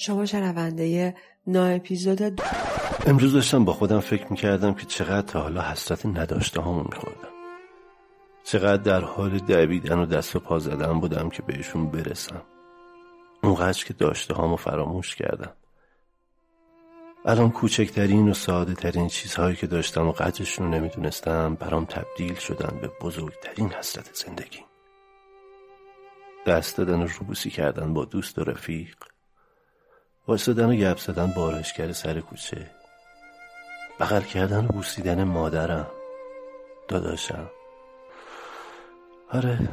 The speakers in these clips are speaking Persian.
شما شنونده نا اپیزود امروز داشتم با خودم فکر می‌کردم که چقدر تا حالا حسرت نداشته همون میخوردم چقدر در حال دویدن و دست و پا زدن بودم که بهشون برسم. اونقدر که داشته هامو فراموش کردم. الان کوچکترین و ساده ترین چیزهایی که داشتم و قدرشون نمی‌دونستم برام تبدیل شدن به بزرگترین حسرت زندگی. دست دادن و روبوسی کردن با دوست و رفیق. واسدن و گپ زدن با آرایشگر سر کوچه. بغل کردن و بوسیدن مادرم. داداشم. آره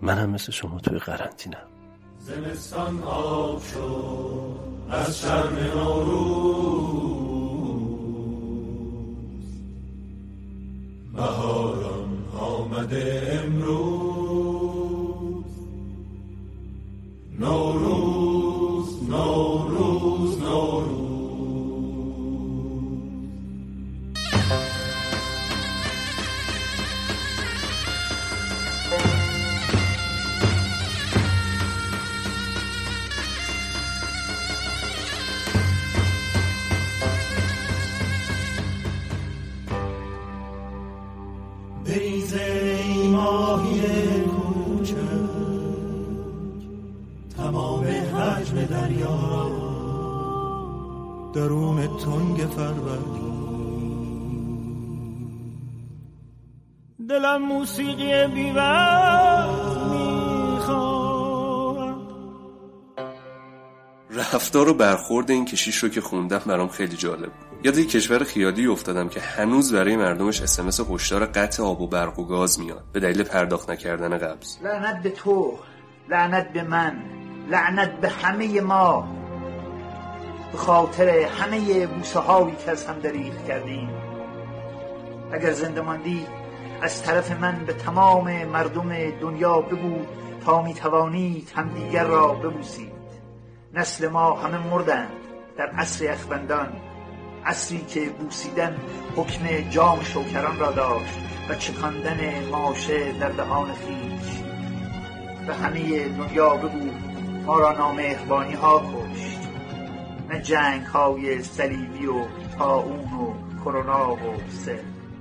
منم مثل شما توی قرنطینم. زمستان آب شد از شرم نوروز. بهاران آمده امروز. نوروز تنگ فروردین دلم موسیقی بیوقت می‌خواد. رفتار و برخورد این کشیش رو که خوندم برام خیلی جالب بود. یاد یک کشور خیالی افتادم که هنوز برای مردمش اسمس هشدار قطع آب و برق و گاز میاد. به دلیل پرداخت نکردن قبض. لعنت به تو لعنت به من لعنت به همه ما. به خاطر همه بوسه هایی که از هم دریغ کردیم. اگر زنده ماندی از طرف من به تمام مردم دنیا بگو تا می توانید همدیگر را ببوسید. نسل ما همه مردند در عصر یخبندان عصری که بوسیدن حکم جام شوکران را داشت و چکاندن ماشه در دهان خیش. به همه دنیا بگو ما را نامهربانی ها کشت نه جنگ های صلیبی و طاعون و کرونا و سل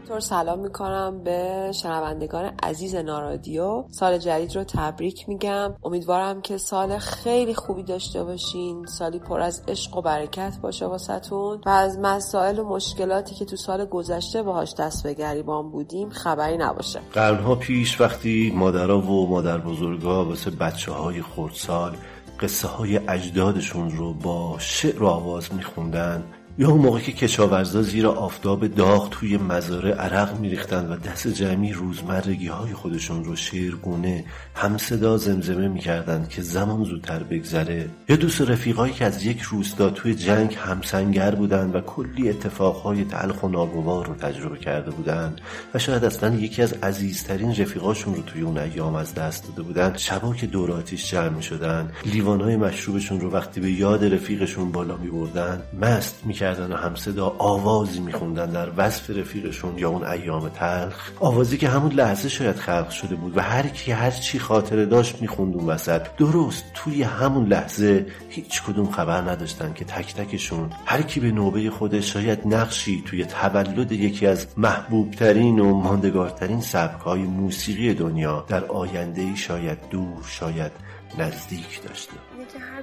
طور سلام می‌کنم به شنوندگان عزیز نارادیو. سال جدید رو تبریک میگم. امیدوارم که سال خیلی خوبی داشته باشین. سالی پر از عشق و برکت باشه واسهتون. و از مسائل و مشکلاتی که تو سال گذشته باهاش دست به گریبان بودیم خبری نباشه. قرنها پیش وقتی مادرها و مادر بزرگا واسه بچه های خردسال قصه های اجدادشون رو با شعر و آواز میخوندن. یا اون موقع که کشاورزا زیر آفتاب داغ توی مزاره عرق میریختند و دست جمعی روزمرگی های خودشون رو شعرگونه هم صدا زمزمه می‌کردند که زمان زودتر بگذره. یا دوست رفیقایی که از یک روستا توی جنگ همسنگر بودند و کلی اتفاقهای تلخ و ناگوار رو تجربه کرده بودند و شاید اصلا یکی از عزیزترین رفیقاشون رو توی اون ایام از دست داده بودند شبا که دور آتیش جمع می‌شدن لیوانهای مشروبشون رو وقتی به یاد رفیقشون بالا میبردن مست می‌کردن. و همصدا آوازی میخوندن در وصف رفیقشون یا اون ایام تلخ. آوازی که همون لحظه شاید خلق شده بود و هر کی هر چی خاطره داشت می‌خوند اون وسط. درست توی همون لحظه هیچ کدوم خبر نداشتن که تک تکشون هر کی به نوبه خودش شاید نقشی توی تولد یکی از محبوبترین و ماندگارترین سبکهای موسیقی دنیا در آینده شاید دور شاید نزدیک داشته.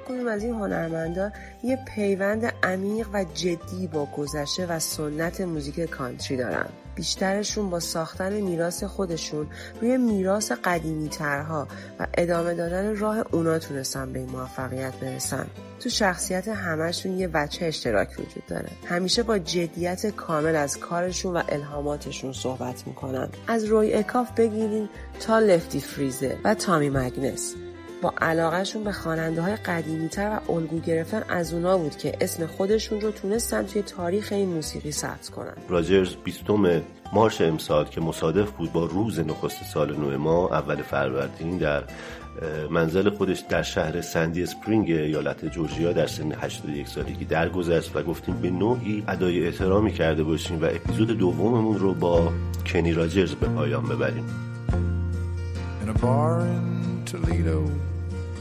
کدوم از این هنرمندا یه پیوند عمیق و جدی با گذشته و سنت موزیک کانتری دارن. بیشترشون با ساختن میراث خودشون روی میراث قدیمی ترها و ادامه دادن راه اونا تونستن به این موفقیت برسن. تو شخصیت همشون یه وجه اشتراک وجود داره. همیشه با جدیت کامل از کارشون و الهاماتشون صحبت می‌کنن. از روی اکاف بگیرین تا لفتی فریزل و تامی مگنس. با علاقهشون به خواننده های قدیمی تر و الگو گرفتن از اونا بود که اسم خودشون رو تونستن توی تاریخ این موسیقی ثبت کنن. راجرز بیستم مارس امسال که مصادف بود با روز نخست سال نو ما اول فروردین در منزل خودش در شهر سندی اسپرینگ ایالت جورجیا در سن 81 سالگی درگذشت و گفتیم به نوعی ادای احترامی کرده باشیم و اپیزود دوممون رو با کنی راجرز به پایان ببریم. In a bar in Toledo,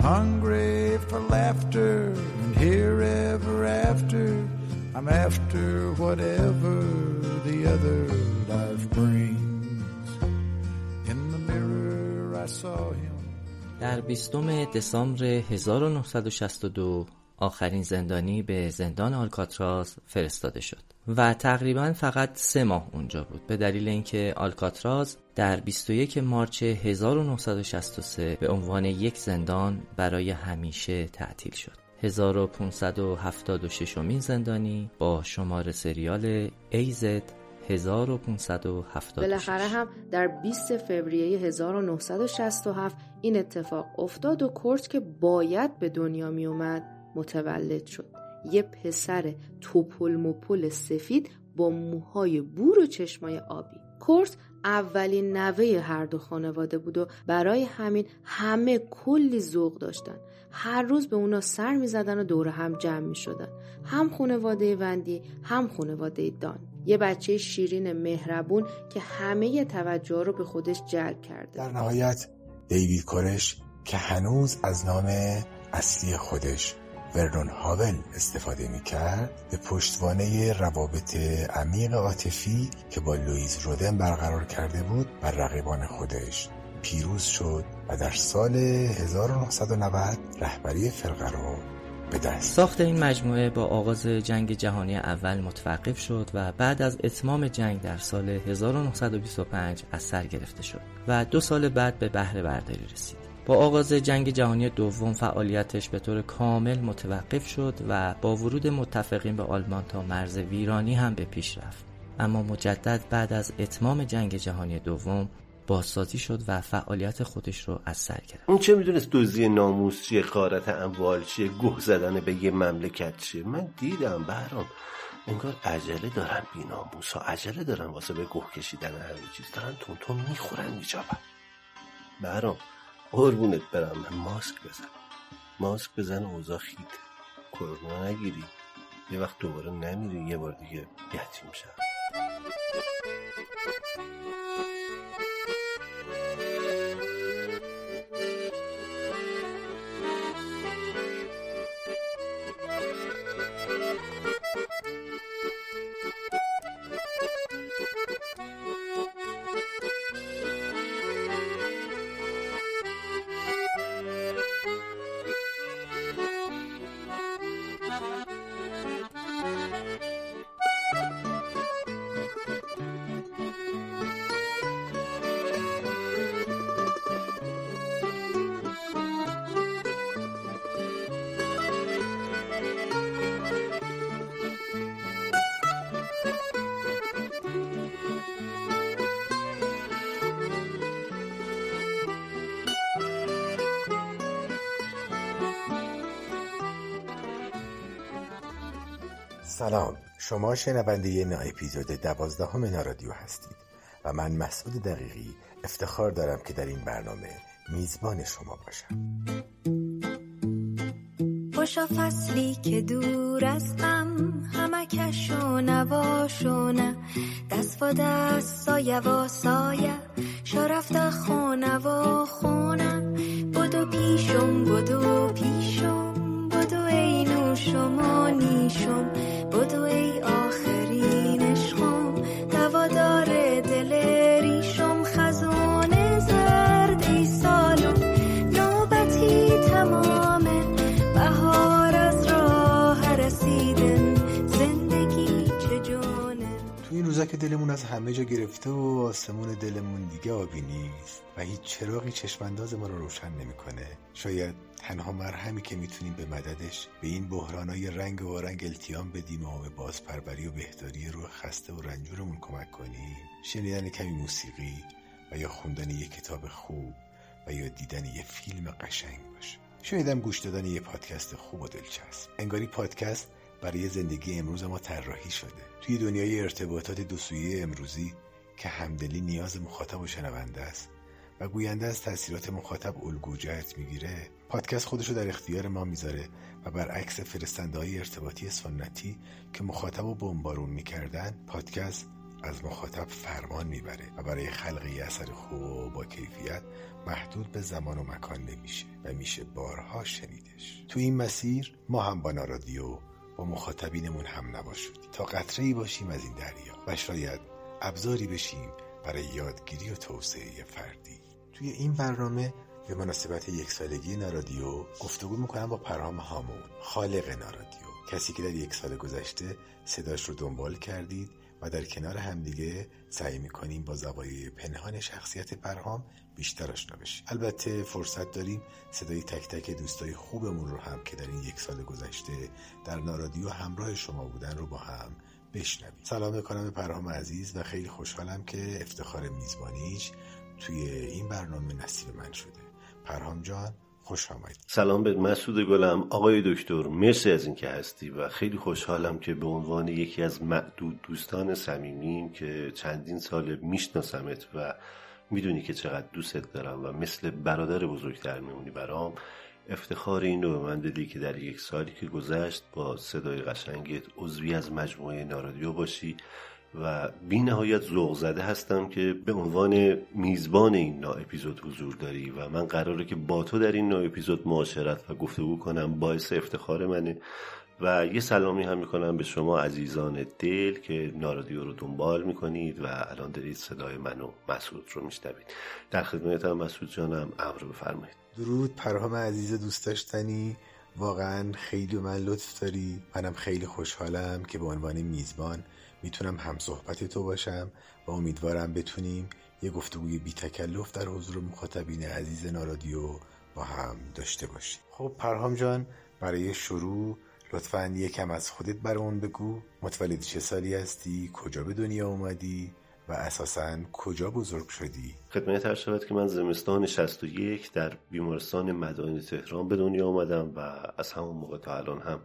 Hungry for laughter and here ever after. I'm after whatever the other life brings. In the mirror I saw him. در 20 دسامبر 1962 آخرین زندانی به زندان آلکاتراز فرستاده شد و تقریبا فقط سه ماه اونجا بود. به دلیل اینکه آلکاتراز در 21 مارچ 1963 به عنوان یک زندان برای همیشه تعطیل شد. 1576 مین زندانی با شماره سریال AZ 1576 بالاخره هم در 20 فوریه 1967 این اتفاق افتاد و کورت که باید به دنیا می اومد متولد شد. یه پسر توپل مپل سفید با موهای بور و چشمای آبی. کورت اولین نوه هر دو خانواده بود و برای همین همه کلی ذوق داشتن. هر روز به اونا سر می زدن و دور هم جمع می شدن هم خانواده وندی هم خانواده دان. یه بچه شیرین مهربون که همه توجه رو به خودش جلب کرده. در نهایت دیوید کورش که هنوز از نام اصلی خودش ورنون هاول استفاده می کرد به پشتوانه روابط عمیق عاطفی که با لوئیز رودن برقرار کرده بود بر رقیبان خودش. پیروز شد و در سال 1990 رهبری فرقه رو به دست. ساخت این مجموعه با آغاز جنگ جهانی اول متوقف شد و بعد از اتمام جنگ در سال 1925 از سر گرفته شد و دو سال بعد به بهره برداری رسید. با آغاز جنگ جهانی دوم فعالیتش به طور کامل متوقف شد و با ورود متفقین به آلمان تا مرز ویرانی هم به پیش رفت. اما مجدد بعد از اتمام جنگ جهانی دوم بازسازی شد و فعالیت خودش رو از سر گرفت. اون چه می‌دونست دوزی ناموس چیه قارت اموال چیه گوه زدن به یه مملکت چیه؟ من دیدم برام انگار عجله دارن بی ناموس ها عجله دارن واسه به گوه کشیدن همه چیز. دارن تون تون می‌خورن میجابن برام قربونت برم. من ماسک بزن ماسک بزن اوضاع خیته کرونا نگیری. یه وقت دوباره نمیری یه بار دیگه یتیم شم. سلام. شما شنونده نا اپیزود دوازدهم نارادیو هستید و من مسعود دقیقی افتخار دارم که در این برنامه میزبان شما باشم. خوشا فصلی که دور از غم همکش و نواشونه دست و دست سایه و سایه شرفت خونه و خونه بدو پیشم بدو که دلمون از همه جا گرفته و آسمون دلمون دیگه آبی نیست و هیچ چراغی چشمانداز ما رو روشن نمی‌کنه. شاید تنها مرهمی که می‌تونیم به مددش به این بحرانای رنگ و رنگ التیام بدیم و به بازپروری و بهداری روح خسته و رنجورمون کمک کنیم. شنیدن کمی موسیقی و یا خوندن یه کتاب خوب و یا دیدن یه فیلم قشنگ باشه. شنیدم گوش دادن یه پادکست خوب و دلچسب. انگاری پادکست برای زندگی امروز ما طراحی شده. توی دنیای ارتباطات دو امروزی که همدلی نیاز مخاطب و شنونده است و گوینده از تاثیرات مخاطب الگو جهت می‌گیره پادکست خودشو در اختیار ما می‌ذاره و برعکس فرستنده های ارتباطی سنتی که مخاطب و بمبارون می‌کردن پادکست از مخاطب فرمان می‌بره و برای خلق یه اثر خوب و با کیفیت محدود به زمان و مکان نمیشه و میشه بارها شنیدش. تو این مسیر ما هم با نارادیو با مخاطبینمون هم نباشید. تا قطره ای باشیم از این دریا و شاید ابزاری بشیم برای یادگیری و توسعه فردی. توی این برنامه به مناسبت یک سالگی نارادیو گفتگو می‌کنم با پرهام هامون خالق نارادیو. کسی که در یک سال گذشته صداش رو دنبال کردید و در کنار همدیگه سعی می‌کنیم با زوایای پنهان شخصیت پرهام بیشتر آشنا بشیم. البته فرصت داریم صدای تک تک دوستای خوبمون رو هم که در این یک سال گذشته در نارادیو همراه شما بودن رو با هم بشنویم. سلام می‌کنم به پرهام عزیز و خیلی خوشحالم که افتخار میزبانیش توی این برنامه نصیب من شده. پرهام جان خوش آمدید. سلام به مسعود گلم. آقای دکتر مرسی از اینکه هستی و خیلی خوشحالم که به عنوان یکی از معدود دوستان صمیمیم که چندین سال میشناسمت و می‌دونی که چقدر دوستت دارم و مثل برادر بزرگتر میمونی برام. افتخار این رو به من دادی که در یک سالی که گذشت با صدای قشنگت عضوی از مجموعه نارادیو باشی. و بی نهایت ذوق زده هستم که به عنوان میزبان این نا اپیزود حضور داری و من قراره که با تو در این نا اپیزود معاشرت و گفتگو کنم. باعث افتخار منه و یه سلامی هم می‌کنم به شما عزیزان دل که نارادیو رو دنبال می‌کنید و الان دارید صدای من و مسعود رو میشنوید. در خدمتم مسعود جانم امر بفرمایید. درود پرهام عزیز دوست داشتنی. واقعا خیلی من لطف داری. منم خیلی خوشحالم که به عنوان میزبان می‌تونم هم صحبت تو باشم و امیدوارم بتونیم یه گفتگوی بی تکلف در حضور مخاطبین عزیز نارادیو با هم داشته باشیم. خب پرهام جان برای شروع لطفا یکم از خودت برامون بگو. متولد چه سالی هستی؟ کجا به دنیا اومدی؟ و اساسا کجا بزرگ شدی؟ خدمت هر شود که من زمستان 61 در بیمارستان مدانی تهران به دنیا آمدم و از همون موقع تا الان هم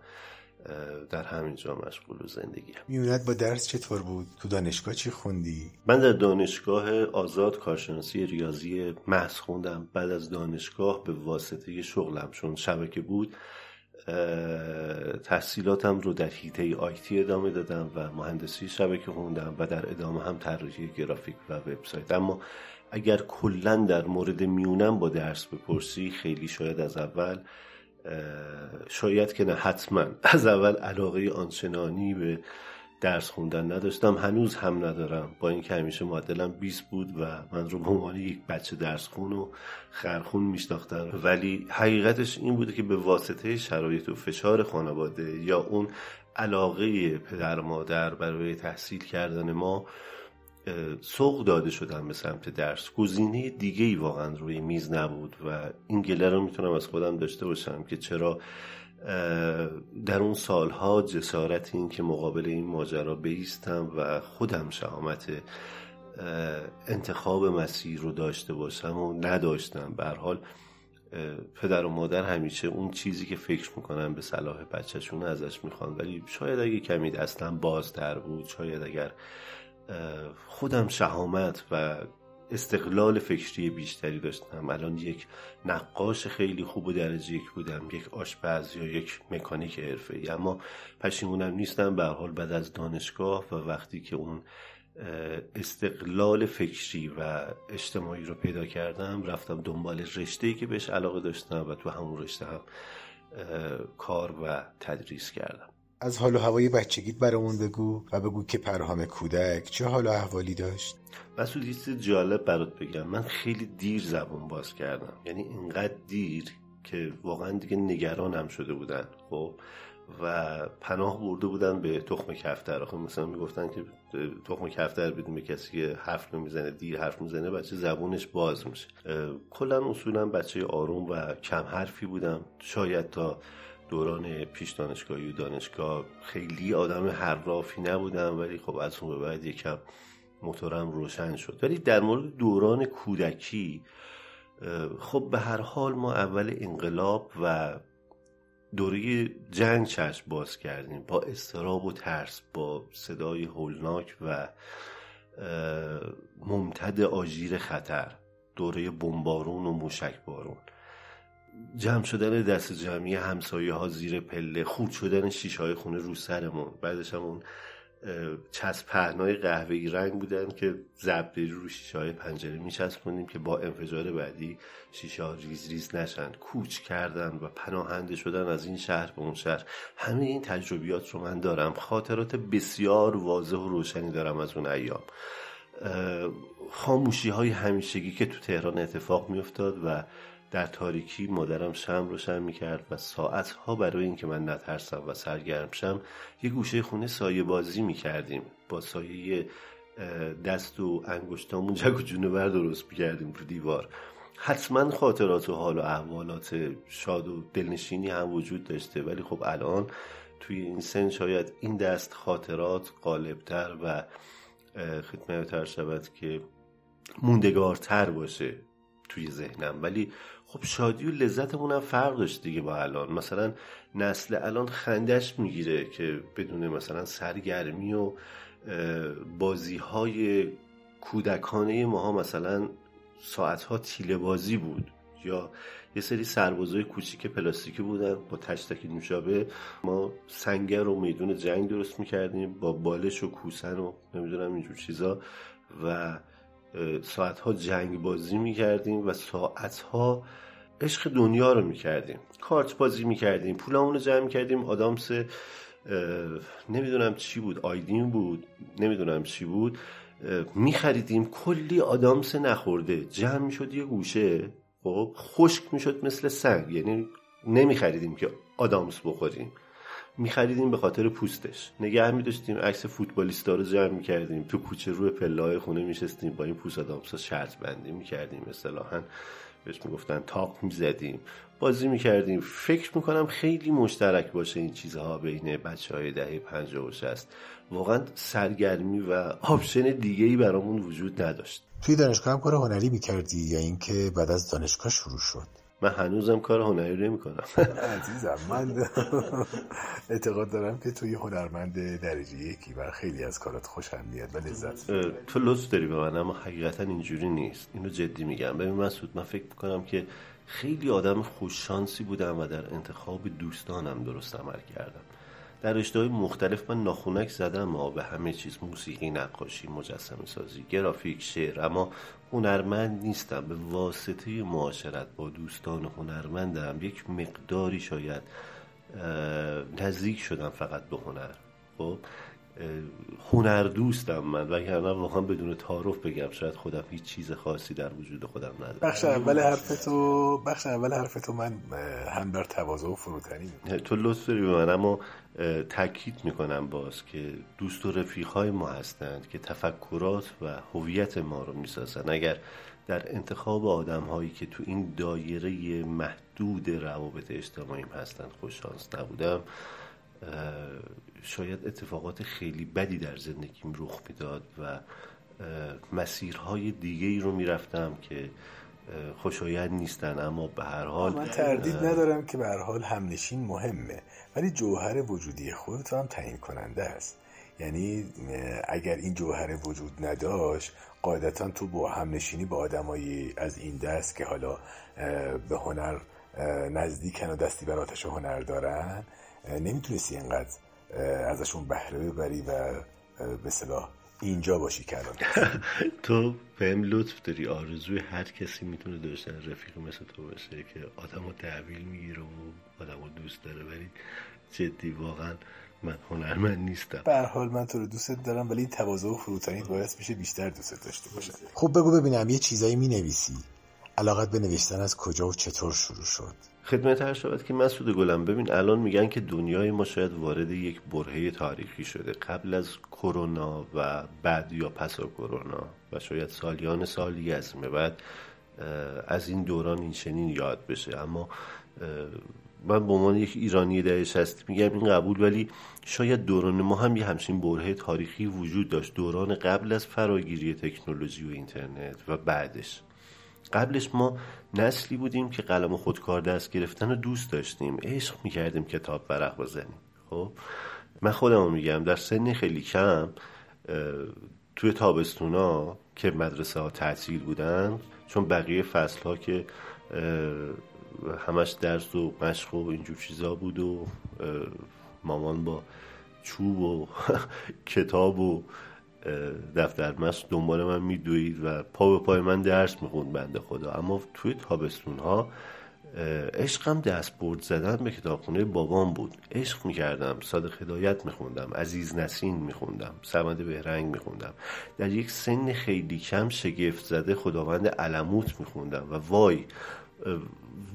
در همینجا مشغول و زندگی هم. میونت با درس چطور بود؟ تو دانشگاه چی خوندی؟ من در دانشگاه آزاد کارشناسی ریاضی محض خوندم بعد از دانشگاه به واسطه شغلم چون شبکه بود تحصیلاتم رو در هیته آیتی ادامه دادم و مهندسی شبکه خوندم و در ادامه هم طراحی گرافیک و وبسایت اما اگر کلا در مورد میونم با درس بپرسی خیلی شاید از اول شاید که نه حتما. از اول علاقه آنچنانی به درس خوندن نداشتم هنوز هم ندارم. با اینکه همیشه معدلم 20 بود و من رو به عنوان یک بچه درس خون و خرخون میشناختم ولی حقیقتش این بوده که به واسطه شرایط و فشار خانواده یا اون علاقه پدر مادر برای تحصیل کردن ما سوق داده شدم به سمت درس. گزینه دیگه ای واقعا روی میز نبود و این گله رو می‌تونم از خودم داشته باشم که چرا در اون سالها جسارت این که مقابل این ماجرا بیستم و خودم شهامت انتخاب مسیر رو داشته باشم و نداشتم. به حال پدر و مادر همیشه اون چیزی که فکر می‌کنن به صلاح بچهشون ازش می‌خوان. ولی شاید اگه کمی اصلا بازتر بود شاید اگر خودم شهامت و استقلال فکری بیشتری داشتم. الان یک نقاش خیلی خوب و درجه یک بودم. یک آشپز یا یک مکانیک حرفه ای اما پشیمونم نیستم. به حال بعد از دانشگاه و وقتی که اون استقلال فکری و اجتماعی رو پیدا کردم رفتم دنبال رشته که بهش علاقه داشتم و تو همون رشته هم کار و تدریس کردم. از حال و هوای بچگیت برامون بگو و بگو که پرهام کودک چه حال و احوالی داشت. مسعود یه جالب برات بگم. من خیلی دیر زبون باز کردم. یعنی اینقدر دیر که واقعا دیگه نگرانم شده بودن خب؟ و پناه برده بودن به تخم کفتر. خب مثلا می‌گفتن که تخم کفتر بدون به کسی که حرف نمی‌زنه دیر حرف می‌زنه بچه زبونش باز میشه. کلا اصولا بچه آروم و کم حرفی بودم. شاید تا دوران پیش دانشگاهی و دانشگاه خیلی آدم حرافی نبودم ولی خب از اون به بعد یکم موتورم روشن شد. ولی در مورد دوران کودکی خب به هر حال ما اول انقلاب و دوره جنگ چشم باز کردیم. با استراب و ترس با صدای هولناک و ممتد آژیر خطر دوره بمبارون و موشک بارون جمع شدن دست جمعی همسایه ها زیر پله خورد شدن شیشه های خونه رو سرمون. بعدش هم اون چسب پهنای قهوه‌ای رنگ بودن که زبدری رو شیشه های پنجره میچسبونیم که با انفجار بعدی شیشه ها ریز ریز نشن. کوچ کردن و پناهنده شدن از این شهر به اون شهر. همه این تجربیات رو من دارم. خاطرات بسیار واضح و روشنی دارم از اون ایام. خاموشی های همیشگی که تو تهران اتفاق میافتاد و در تاریکی مادرم شم روشن می‌کرد و ساعتها برای اینکه من نترسم و سرگرم شم یه گوشه خونه سایه بازی می‌کردیم. با سایه دست و انگشتامون جگ و جونور درست می‌کردیم رو دیوار. حتما خاطرات و حال و احوالات شاد و دلنشینی هم وجود داشته. ولی خب الان توی این سن شاید این دست خاطرات غالبتر و خدمتتر شود که موندگارتر باشه توی ذهنم. ولی خب شادی و لذتمون هم فرق داشت دیگه با الان. مثلا نسل الان خندش می‌گیره که بدون مثلا سرگرمی و بازی های کودکانه ماها مثلا ساعتها تیله بازی بود. یا یه سری سربازای کوچیک پلاستیکی بودن با تشتک نوشابه. ما سنگر و میدون جنگ درست می‌کردیم با بالش و کوسن و نمی‌دونم اینجور چیزا. و ساعتها جنگ بازی می‌کردیم و ساعتها عشق دنیا رو می‌کردیم. کارت بازی می‌کردیم پولمون رو جمع می‌کردیم. آدامس نمی‌دونم چی بود آیدین بود نمی‌دونم چی بود. میخریدیم. کلی آدامس نخورده. جمع می‌شد یه گوشه. خب خشک می‌شد مثل سنگ. یعنی نمیخریدیم که آدامس بخوریم. میخریدیم به خاطر پوستش. نگه میداشتیم عکس فوتبالیستا رو جمع می‌کردیم. تو کوچه روی پله خونه میشستیم با این پوست آدامسا شرط بندی می‌کردیم. اصطلاحا بهش می‌گفتن تاق می‌زدیم. بازی می‌کردیم. فکر می‌کنم خیلی مشترک باشه این چیزها بین بچه های دهه پنجه و شست واقعا سرگرمی و آپشن دیگه ای برامون وجود نداشت. توی دانشگاه هم کار هنری می‌کردی یا اینکه بعد از دانشگاه شروع شد؟ من هنوزم کار هنری نمی کنم عزیزم من اعتقاد دارم که توی هنرمند درجه یکی و خیلی از کارات خوشم میاد و لذت تو لطف داری به من اما حقیقتا اینجوری نیست. اینو جدی میگم. ببین مسعود من فکر می‌کنم که خیلی آدم خوششانسی بودم و در انتخاب دوستانم درست عمل کردم. در رشته مختلف من ناخونک زدم به همه چیز موسیقی نقاشی مجسمه سازی گرافیک شعر اما هنرمند نیستم. به واسطه معاشرت با دوستان هنرمندم یک مقداری شاید نزدیک شدم فقط به هنر. خب؟ هنر دوستم من وگرنه واقعا بدون تعارف بگم شاید خودم هیچ چیز خاصی در وجود خودم ندارم. بخش اول حرف تو بخش اول حرف تو من هم بر تواضع و فروتنی تو لطف داری به من اما تاکید می‌کنم باز که دوست و رفیق های ما هستند که تفکرات و هویت ما رو می‌سازن. اگر در انتخاب آدم هایی که تو این دایره محدود روابط اجتماعیم هستند خوششانس نبودم شاید اتفاقات خیلی بدی در زندگیم رخ می‌داد و مسیرهای دیگه ای رو می‌رفتم که خوشایند نیستن اما به هر حال من تردید ندارم که به هر حال همنشین مهمه. ولی جوهر وجودی خودت هم تعیین کننده است. یعنی اگر این جوهر وجود نداشت قاعدتا تو با همنشینی با آدمایی از این دست که حالا به هنر نزدیکن و دستی بر آتش هنر دارن نمی‌تونستی اینقدر ازشون بهره ببری و به صلاح اینجا باشی کلان. تو بهم لطف داری آرزوی هر کسی می‌تونه داشتن رفیق مثل تو باشه که آدم رو تحویل می‌گیره و آدم رو دوست داره. ولی جدی واقعا من هنرمند نیستم. به حال من تو رو دوست دارم ولی این تواضع و فروتنیت باعث میشه بیشتر دوست داشته باشم خب بگو ببینم یه چیزایی می‌نویسی. علاقت به نوشتن از کجا و چطور شروع شد؟ خدمت هر شود که مسعود گلم ببین الان میگن که دنیای ما شاید وارد یک برهه تاریخی شده. قبل از کرونا و بعد یا پس کرونا و شاید سالیان سالی از بعد از این دوران این چنین یاد بشه. اما من به عنوان یک ایرانی دهه شستی میگم این قبول ولی شاید دوران ما هم یه همچین برهه تاریخی وجود داشت. دوران قبل از فراگیری تکنولوژی و اینترنت و بعدش. قبلش ما نسلی بودیم که قلم و خودکار دست گرفتن رو دوست داشتیم. عشق می‌کردیم کتاب ورق بزنیم. خب؟ من خودم میگم در سن خیلی کم توی تابستونا که مدرسه ها تعطیل بودن چون بقیه فصل ها که همش درس و مشق و اینجور چیزا بود و مامان با چوب و کتاب و دفتر مشق دنبال من میدوید و پا به پای من درس می‌خوند بنده خدا. اما توی تابستون ها عشقم دست برد زدن به کتابخونه بابام بود. عشق می‌کردم صادق هدایت میخوندم عزیز نسین میخوندم سمد بهرنگ میخوندم. در یک سن خیلی کم شگفت زده خداوند علموت میخوندم و وای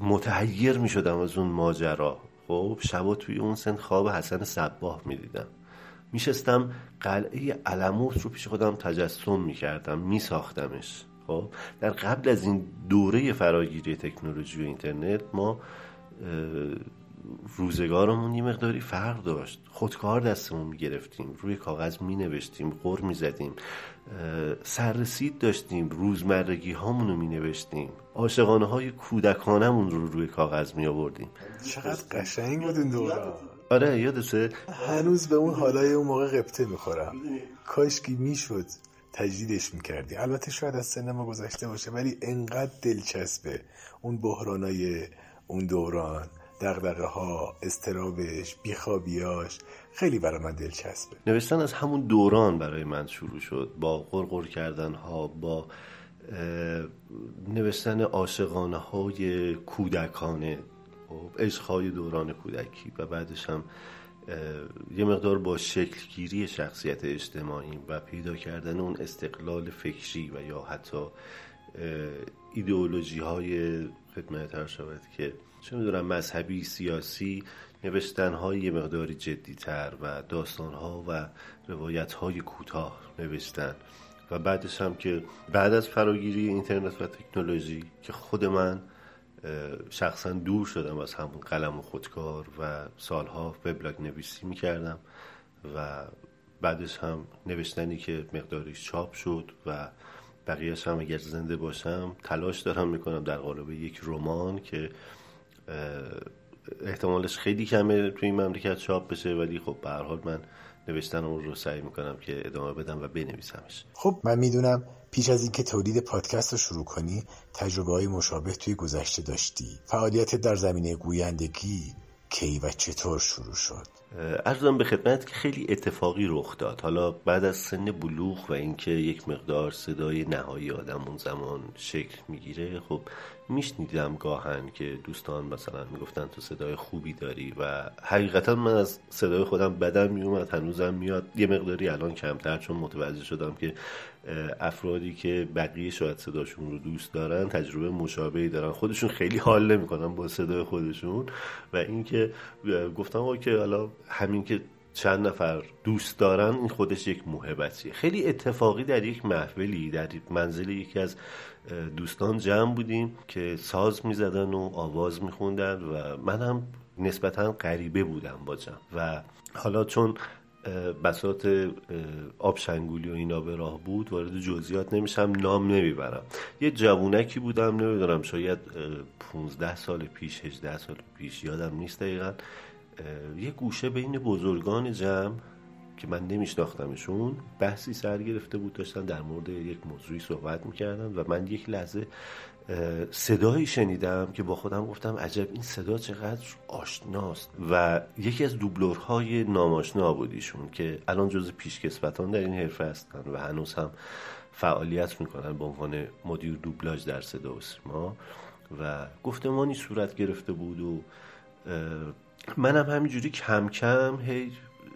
متحیر می‌شدم از اون ماجرا. خب شبا توی اون سن خواب حسن صباه می‌دیدم. میشستم قلعه علموت رو پیش خودم تجسم می‌کردم میساختمش. خب در قبل از این دوره فراگیری تکنولوژی و اینترنت ما روزگارمون یه مقداری فرق داشت. خودکار دستمون می‌گرفتیم روی کاغذ مینوشتیم قر می‌زدیم سررسید داشتیم روزمرگی هامون رو مینوشتیم. عاشقانه های کودکانمون رو روی کاغذ می آوردیم چقدر قشنگ بود این دوران آره یادشه هنوز به اون حالای اون موقع قبطه می‌خورم. کاش که می‌شد تجدیدش می‌کردی. البته شاید از سن ما گذشته باشه ولی انقدر دلچسبه اون بحرانای اون دوران دغدغه ها استرابش بیخوابیاش. خیلی برای من دلچسبه. نوشتن از همون دوران برای من شروع شد. با قرقر کردن ها با نوشتن عاشقانه های کودکانه. خب، عشقهای دوران کودکی و بعدش هم یه مقدار با شکلگیری شخصیت اجتماعی و پیدا کردن اون استقلال فکری و یا حتی ایدئولوژی های خدمت هر شود که چه می‌دونم مذهبی سیاسی نوشتن های یه مقداری جدیتر و داستان ها و روایت های کوتاه نوشتن. و بعدش هم که بعد از فراگیری اینترنت و تکنولوژی که خود من شخصا دور شدم از همون قلم و خودکار و سالها وبلاگ نویسی می‌کردم و بعدش هم نوشتنی که مقداریش چاپ شد و بقیهش هم اگر زنده باشم تلاش دارم می‌کنم در قالب یک رمان که احتمالش خیلی کمه توی این مملکت چاپ بشه ولی خب به حال من نوشتن اون رو سعی می‌کنم که ادامه بدم و بنویسمش. خب من می‌دونم پیش از اینکه تولید پادکست رو شروع کنی تجربه های مشابه توی گذشته داشتی. فعالیت در زمینه گویندگی کی و چطور شروع شد؟ ارزم به خدمت که خیلی اتفاقی رخ داد. حالا بعد از سن بلوغ و اینکه یک مقدار صدای نهایی آدم اون زمان شکل می‌گیره خب میشنیدم گاهن که دوستان مثلا می‌گفتن تو صدای خوبی داری و حقیقتا من از صدای خودم بدم میومد هنوزم میاد. یه مقداری الان کمتر چون متوجه شدم که افرادی که بقیه شاید صداشون رو دوست دارن تجربه مشابهی دارن. خودشون خیلی حال نمی‌کنن با صدای خودشون و اینکه گفتم که حالا همین که چند نفر دوست دارن این خودش یک محبتیه. خیلی اتفاقی در یک محفلی در منزل یکی از دوستان جمع بودیم که ساز می‌زدن و آواز میخوندن و من هم نسبتا غریبه بودم با جمع. و حالا چون بسات آبشنگولی و اینا به راه بود وارد جزئیات نمیشم نام نمی‌برم. یه جوونکی بودم نمی‌دونم شاید 15 سال پیش 18 سال پیش یادم نیست دقیقا. یه گوشه بین بزرگان جمع که من نمیشناختمشون بحثی سر گرفته بود داشتن در مورد یک موضوعی صحبت می‌کردن و من یک لحظه صدایی شنیدم که با خودم گفتم عجب این صدا چقدر آشناست و یکی از دوبلورهای ناماشنا بودیشون که الان جز پیشکسوتان در این حرفه هستن و هنوز هم فعالیت می‌کنن به عنوان مدیر دوبلاژ در صدا و سیما و گفتمانی صورت گرفته بود و منم همینجوری کم کم هی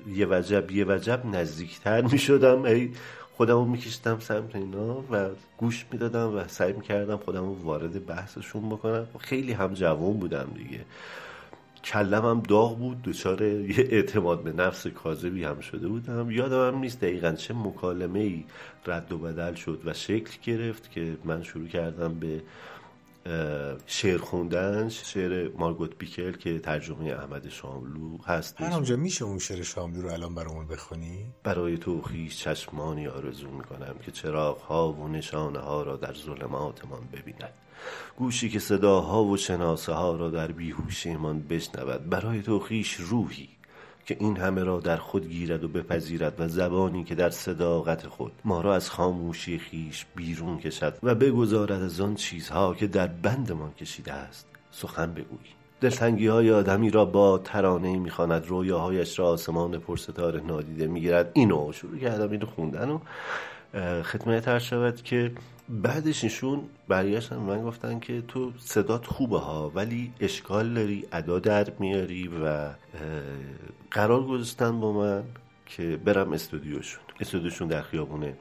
یه وجب یه وجب نزدیکتر می شدم ای خودم رو میکشتم سمت اینا و گوش می‌دادم و سعی می‌کردم خودم رو وارد بحثشون بکنم. خیلی هم جوان بودم دیگه. کلم هم داغ بود. دچار یه اعتماد به نفس کاذبی هم شده بودم. یادم هم نیست دقیقا چه مکالمه ای رد و بدل شد و شکل گرفت که من شروع کردم به شعر خوندن شعر مارگوت بیکل که ترجمه احمد شاملو هست هر همجا میشه اون شعر شاملو رو الان برامون بخونی؟ برای تو خیش چشمانی آرزو می‌کنم که چراغ ها و نشانه ها را در ظلماتمان ببیند گوشی که صداها و شناسه ها را در بیهوشیمان بشنود برای تو خیش روحی که این همه را در خود گیرد و بپذیرد و زبانی که در صداقت خود ما را از خاموشی خیش بیرون کشد و بگذارد از آن چیزها که در بندمان کشیده است سخن بگویی دلتنگی های آدمی را با ترانه می‌خواند رویاهایش را آسمان پرستاره نادیده می‌گیرد. اینو شروع کردم اینو خوندن و خدمت هر شود که بعدش ایشون برگشتن من گفتن که تو صدات خوبه ها ولی اشکال داری ادا در میاری و قرار گذاشتن با من که برم استودیوشون. استودیوشون در خیابون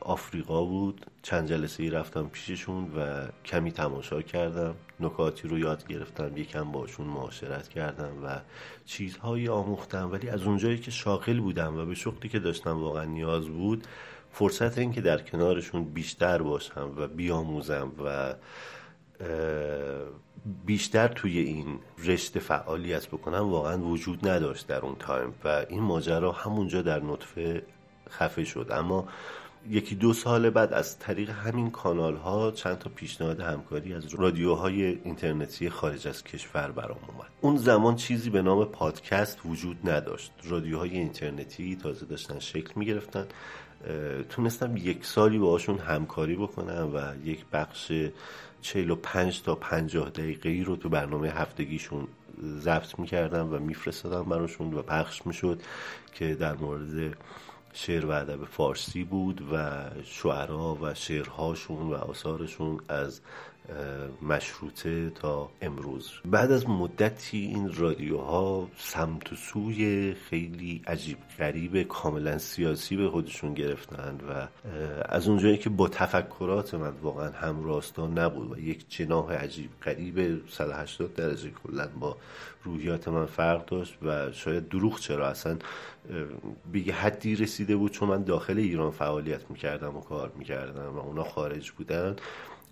آفریقا بود. چند جلسه ای رفتم پیششون و کمی تماشا کردم. نکاتی رو یاد گرفتم یکم باشون معاشرت کردم و چیزهایی آموختم. ولی از اونجایی که شاغل بودم و به شغلی که داشتم واقعا نیاز بود فرصت این که در کنارشون بیشتر باشم و بیاموزم و بیشتر توی این رشته فعالیت بکنم واقعا وجود نداشت در اون تایم و این ماجرا همونجا در نطفه خفه شد. اما یکی دو سال بعد از طریق همین کانال ها چند تا پیشنهاد همکاری از رادیوهای اینترنتی خارج از کشور برام اومد. اون زمان چیزی به نام پادکست وجود نداشت. رادیوهای اینترنتی تازه داشتن شکل می گرفتن تونستم یک سالی باشون همکاری بکنم و یک بخش 45 تا 50 دقیقه رو تو برنامه هفتگیشون ضبط می‌کردم و میفرستادم براشون و پخش می‌شد که در مورد شعر و ادب فارسی بود و شعرا و شعرهاشون و آثارشون از مشروطه تا امروز. بعد از مدتی این رادیوها سمت و سوی خیلی عجیب غریب کاملا سیاسی به خودشون گرفتن و از اونجایی که با تفکرات من واقعا هم راستا نبود و یک جناح عجیب غریب 180 درجه کلا با روحیات من فرق داشت و شاید دروغ چرا اصلا به یه حدی رسیده بود چون من داخل ایران فعالیت می‌کردم و کار می‌کردم و اونا خارج بودن.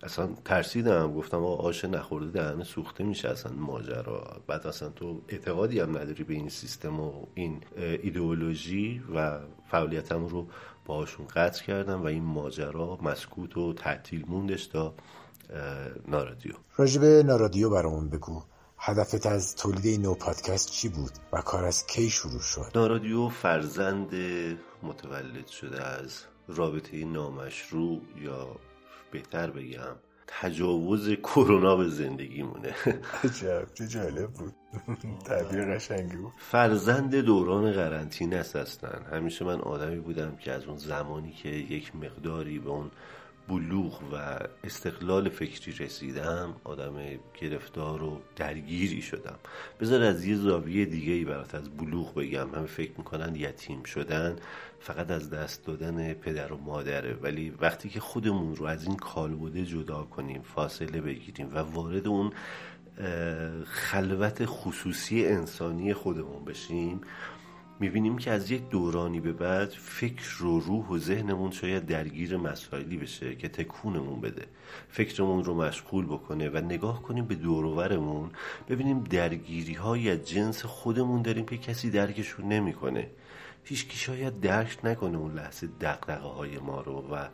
اصلا ترسیدم. گفتم آقا آش نخورده دهنه سوخته میشه اصلا ماجرا. بعد اصلا تو اعتقادی هم نداری به این سیستم و این ایدئولوژی و فعالیتم رو باهاشون قطع کردم و این ماجرا مسکوت و تعطیل موندش تا نارادیو. راجب نارادیو برامون بگو. هدفت از تولید این نو پادکست چی بود و کار از کی شروع شد؟ نارادیو فرزند متولد شده از رابطه نامشروع یا بهتر بگم تجاوز کرونا به زندگیمونه. عجب چه جالب بود. تعبیر قشنگی بود. فرزند دوران قرنطینه است هستن همیشه من آدمی بودم که از اون زمانی که یک مقداری به اون بلوغ و استقلال فکری رسیدم آدم گرفتار و درگیری شدم. بذار از یه زاویه دیگه ای برات از بلوغ بگم. همه فکر می‌کنن یتیم شدن فقط از دست دادن پدر و مادره. ولی وقتی که خودمون رو از این کالبوده جدا کنیم فاصله بگیریم و وارد اون خلوت خصوصی انسانی خودمون بشیم می‌بینیم که از یک دورانی به بعد فکر و روح و ذهنمون شاید درگیر مسائلی بشه که تکونمون بده. فکرمون رو مشغول بکنه و نگاه کنیم به دورورمون ببینیم درگیری های از جنس خودمون داریم که کسی درکشون نمی‌کنه. هیچکی شاید درک نکنه اون لحظه دقدقه های ما رو و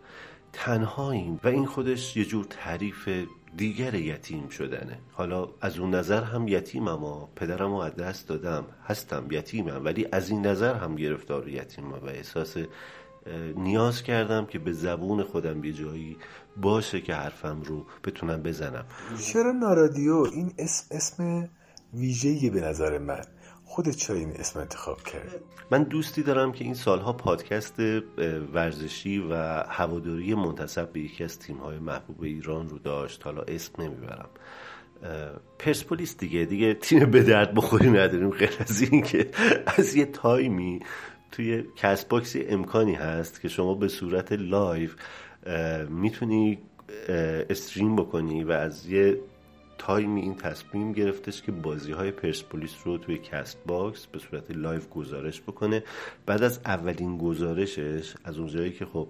تنهاییم. و این خودش یه جور تعریف دیگر یتیم شدنه. حالا از اون نظر هم یتیمم اما پدرم رو از دست دادم. هستم یتیمم ولی از این نظر هم گرفتار یتیمم. و احساس نیاز کردم که به زبون خودم به جایی باشه که حرفم رو بتونم بزنم. چرا نارادیو این اسم اسم ویژه‌ای به نظر من؟ خودت چرا این اسم انتخاب کرد؟ من دوستی دارم که این سالها پادکست ورزشی و هواداری منتسب به یکی از تیم‌های محبوب ایران رو داشت. حالا اسم نمی‌برم. پرسپولیس دیگه. دیگه تیم به درد بخوری نداریم. غیر از این که از یه تایمی توی Castbox یه امکانی هست که شما به صورت live می‌تونی stream بکنی و از یه تایمی این تصمیم گرفتش که بازی های پرسپولیس رو توی Castbox به صورت live گزارش بکنه. بعد از اولین گزارشش از اونجایی که خب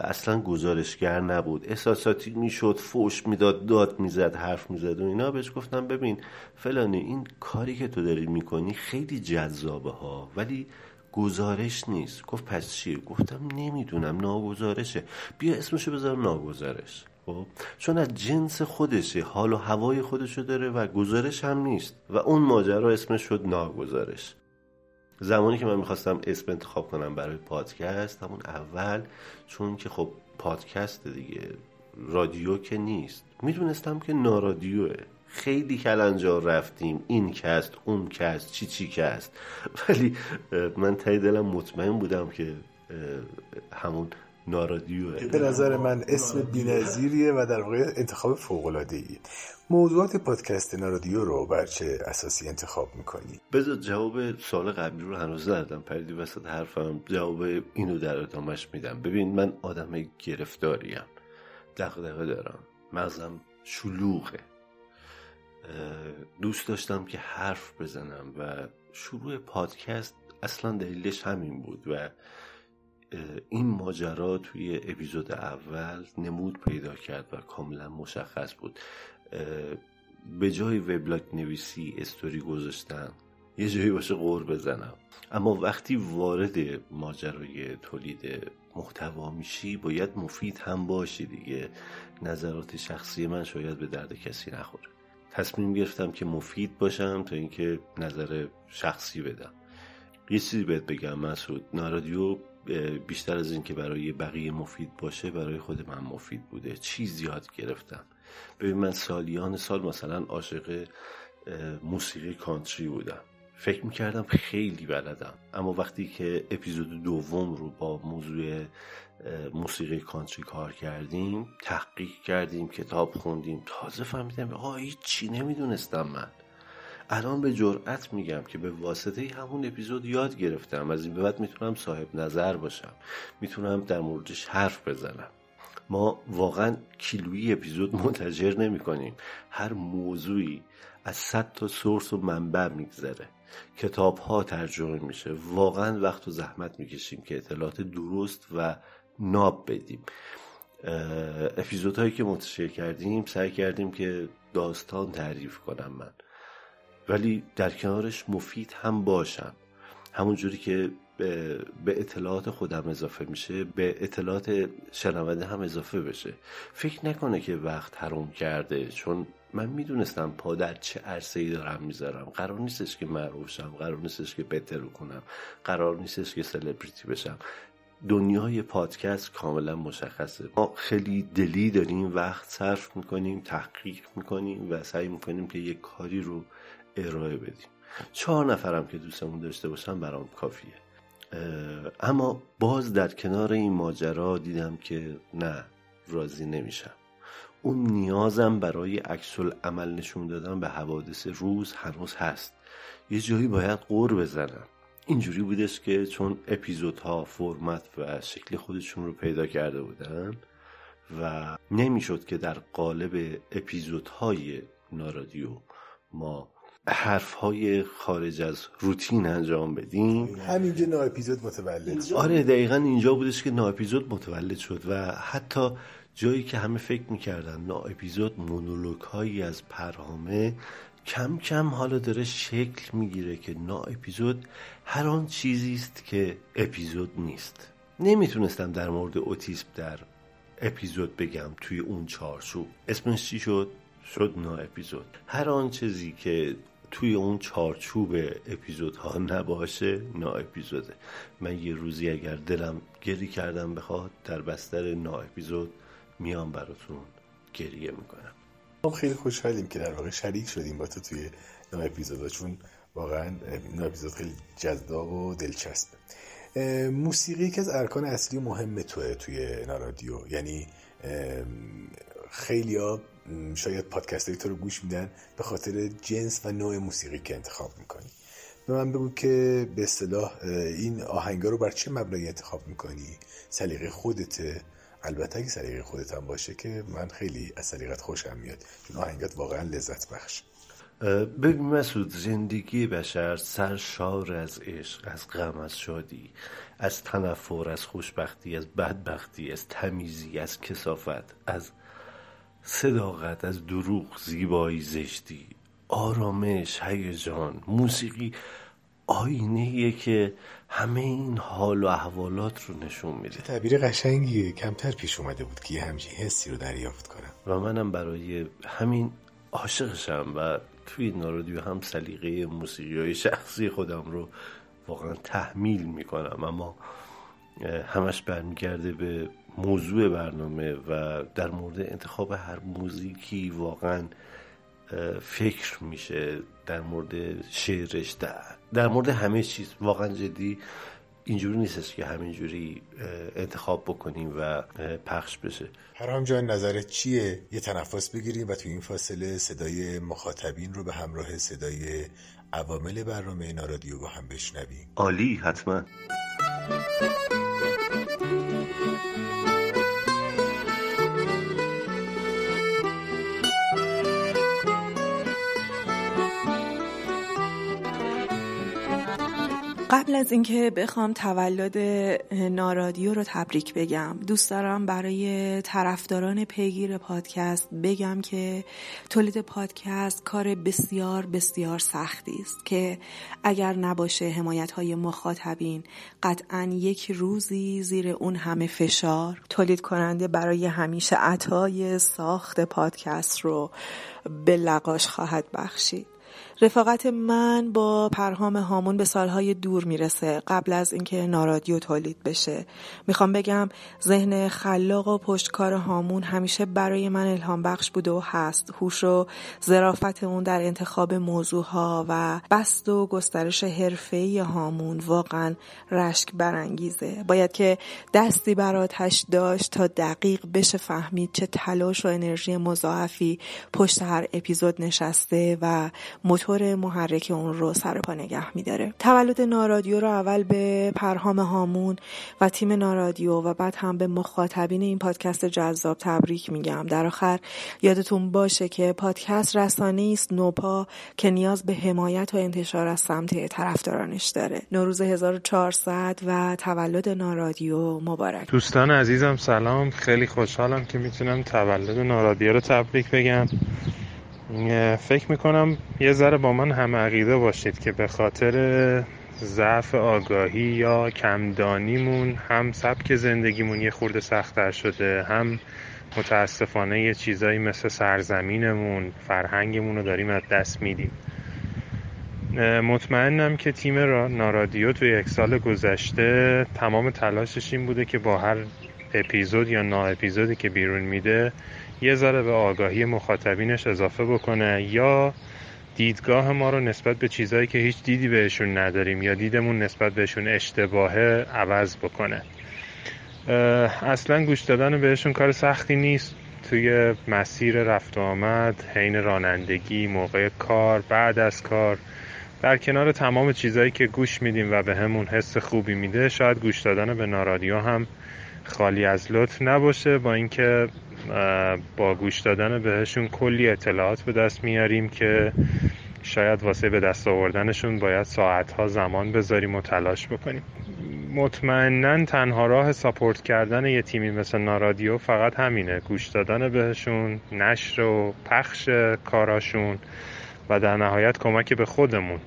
اصلا گزارشگر نبود. احساساتی می‌شد فوش می‌داد داد می‌زد حرف می‌زد و اینا. بهش گفتم ببین فلانی این کاری که تو داری می‌کنی خیلی جذابه ها ولی گزارش نیست. گفت پس چیه؟ گفتم نمی‌دونم ناگزارشه. بیا اسمشو بذار ناگزارش. خب چون از جنس خودشه حال و هوای خودشو داره و گزارش هم نیست و اون ماجرا اسمش شد ناگزارش. زمانی که من می‌خواستم اسم انتخاب کنم برای پادکست همون اول چون که خب پادکست دیگه رادیو که نیست. می‌دونستم که نارادیوه. خیلی کلنجار رفتیم این cast اون cast چی چی cast. ولی من ته دلم مطمئن بودم که همون نارادیوه به نظر من اسم بینظیریه و در واقع انتخاب فوق‌العاده موضوعات پادکست نارادیو رو بر چه اساسی انتخاب می‌کنی؟ بذار جواب سال قبلی رو هنوز ندادم. پریدی وسط حرفم جواب اینو در ادامش میدم. ببین من آدم گرفتاریم دقدقه دارم. مغزم شلوغه. دوست داشتم که حرف بزنم و شروع پادکست اصلا دلیلش همین بود و این ماجرا توی اپیزود اول نمود پیدا کرد و کاملا مشخص بود. به جای وبلاگ نویسی استوری گذاشتن یه جایی باشه غور بزنم. اما وقتی وارد ماجرای تولید محتوا میشی باید مفید هم باشی دیگه. نظرات شخصی من شاید به درد کسی نخوره. تصمیم گرفتم که مفید باشم تا اینکه نظر شخصی بدم. یه چیزی بهت بگم مسعود. نارادیو بیشتر از اینکه برای بقیه مفید باشه برای خود من مفید بوده. چیز یاد گرفتم. ببین من سالیان سال مثلا عاشق موسیقی کانتری بودم. فکر می‌کردم خیلی بلدم. اما وقتی که اپیزود دوم رو با موضوع موسیقی کانتری کار کردیم تحقیق کردیم کتاب خوندیم تازه فهمیدم آه چی نمی‌دونستم من. الان به جرأت میگم که به واسطه همون اپیزود یاد گرفتم. از این به بعد می‌تونم صاحب نظر باشم. می‌تونم در موردش حرف بزنم. ما واقعا کیلویی اپیزود منتجر نمی کنیم هر موضوعی از صد تا سورس و منبع میگذره. کتاب ها ترجمه میشه. واقعا وقت و زحمت می‌کشیم که اطلاعات درست و ناب بدیم. اپیزودهایی که منتشر کردیم سعی کردیم که داستان تعریف کنم من. ولی در کنارش مفید هم باشم. همونجوری که به اطلاعات خودم اضافه میشه به اطلاعات شنونده هم اضافه بشه. فکر نکنه که وقت حروم کرده چون من می‌دونستم پا در چه عرصه ای دارم می‌ذارم. قرار نیستش که معروف شم قرار نیستش که بهتر کنم قرار نیستش که سلبریتی بشم. دنیای پادکست کاملا مشخصه. ما خیلی دلی داریم وقت صرف می‌کنیم تحقیق می‌کنیم و سعی می‌کنیم که یک کاری رو ارائه بدیم. چهار نفرم که دوستمون داشته باشم برام کافیه. اما باز در کنار این ماجرا دیدم که نه راضی نمیشم. اون نیازم برای عکس عمل نشون دادن به حوادث روز هنوز هست. یه جایی باید قور بزنم. اینجوری بودش که چون اپیزودها فرمت و شکل خودشون رو پیدا کرده بودن و نمی‌شد که در قالب اپیزودهای نارادیو ما حرف های خارج از روتین انجام بدیم. همینجا نا اپیزود متولد شد. آره دقیقا اینجا بودش که نا اپیزود متولد شد و حتی جایی که همه فکر می‌کردن نا اپیزود مونولوگ هایی از پرهامه کم کم حالا داره شکل می‌گیره که نا اپیزود هر آن چیزی است که اپیزود نیست. نمی‌تونستم در مورد اوتیسم در اپیزود بگم توی اون چارچوب. اسمش چی شد؟ شد نا اپیزود. هر آن چیزی که توی اون چارچوب اپیزودها نباشه نا اپیزوده. من یه روزی اگر دلم گری کردم بخواد در بستر نا اپیزود میام براتون گریه می‌کنم. ما خیلی خوشحالیم که در واقع شریک شدیم با تو توی نا اپیزودا چون واقعا نا اپیزود خیلی جذاب و دلچسبه. موسیقی یکی از ارکان اصلی و مهم توه توی نارادیو یعنی خیلی ها شاید پادکست تو رو گوش میدن به خاطر جنس و نوع موسیقی که انتخاب می‌کنی. به من بگو که به اصطلاح این آهنگا رو بر چه مبنایی انتخاب می‌کنی؟ سلیقه خودته البته اگه سلیقه خودت هم باشه که من خیلی از سلیقت خوشم میاد. چون آهنگات واقعا لذت بخش. ببین مسعود زندگی بشر سرشار از عشق از غم از شادی از تنفر از خوشبختی از بدبختی از تمیزی از کسافت از صداقت از دروغ زیبایی زشتی آرامش هیجان موسیقی آینه که همه این حال و احوالات رو نشون میده. تعبیر قشنگیه. کمتر پیش اومده بود که یه همچین حسی رو دریافت کنم. و منم برای همین عاشقشم و توی نارادیو هم سلیقه موسیقی های شخصی خودم رو واقعا تحمیل می‌کنم. اما همش برمیگرده به موضوع برنامه و در مورد انتخاب هر موزیکی واقعا فکر میشه در مورد شعرش در, در مورد همه چیز. واقعا جدی اینجوری نیستش که همینجوری انتخاب بکنیم و پخش بشه. هرام جان نظرت چیه؟ یه تنفس بگیریم و تو این فاصله صدای مخاطبین رو به همراه صدای عوامل برنامه نارادیو با هم بشنویم. عالی حتما. قبل از اینکه بخوام تولد نارادیو رو تبریک بگم دوست دارم برای طرفداران پیگیر پادکست بگم که تولید پادکست کار بسیار بسیار سختی است که اگر نباشه حمایت های مخاطبین قطعا یک روزی زیر اون همه فشار تولید کننده برای همیشه عطای ساخت پادکست رو به لقاش خواهد بخشید. رفاقت من با پرهام هامون به سالهای دور می‌رسه قبل از اینکه نارادیو تولید بشه. می‌خوام بگم ذهن خلاق و پشتکار هامون همیشه برای من الهام بخش بوده و هست. هوش و ظرافت اون در انتخاب موضوعها و بست و گسترش حرفه‌ای هامون واقعا رشک برانگیزه. باید که دستی براتش داشت تا دقیق بشه فهمید چه تلاش و انرژی مضاعفی پشت هر اپیزود نشسته و موتور محرک اون رو سر پا نگه میداره. تولد نارادیو رو اول به پرهام هامون و تیم نارادیو و بعد هم به مخاطبین این پادکست جذاب تبریک میگم. در آخر یادتون باشه که پادکست رسانه است. نوپا که نیاز به حمایت و انتشار از سمت طرفدارانش داره. نوروز 1400 و تولد نارادیو مبارک. دوستان عزیزم سلام. خیلی خوشحالم که می‌تونم تولد نارادیو رو تبریک بگم. فکر می‌کنم یه ذره با من هم عقیده باشید که به خاطر ضعف آگاهی یا کمدانیمون هم سبک زندگیمون یه خورده سختتر شده هم متاسفانه یه چیزایی مثل سرزمینمون فرهنگمون رو داریم از دست میدیم. مطمئنم که تیم نارادیو توی یک سال گذشته تمام تلاشش این بوده که با هر اپیزود یا نا اپیزودی که بیرون میده یه ذره به آگاهی مخاطبینش اضافه بکنه یا دیدگاه ما رو نسبت به چیزهایی که هیچ دیدی بهشون نداریم یا دیدمون نسبت بهشون اشتباهه عوض بکنه. اصلا گوش دادن بهشون کار سختی نیست. توی مسیر رفت و آمد حین رانندگی موقع کار بعد از کار. در کنار تمام چیزهایی که گوش میدیم و به همون حس خوبی میده شاید گوش دادن به نارادیو هم خالی از لطف نباشه با اینکه با گوش دادن بهشون کلی اطلاعات به دست میاریم که شاید واسه به دست آوردنشون باید ساعتها زمان بذاریم و تلاش بکنیم. مطمئنا تنها راه ساپورت کردن یه تیمی مثل نارادیو فقط همینه. گوش دادن بهشون نشر و پخش کاراشون و در نهایت کمک به خودمون.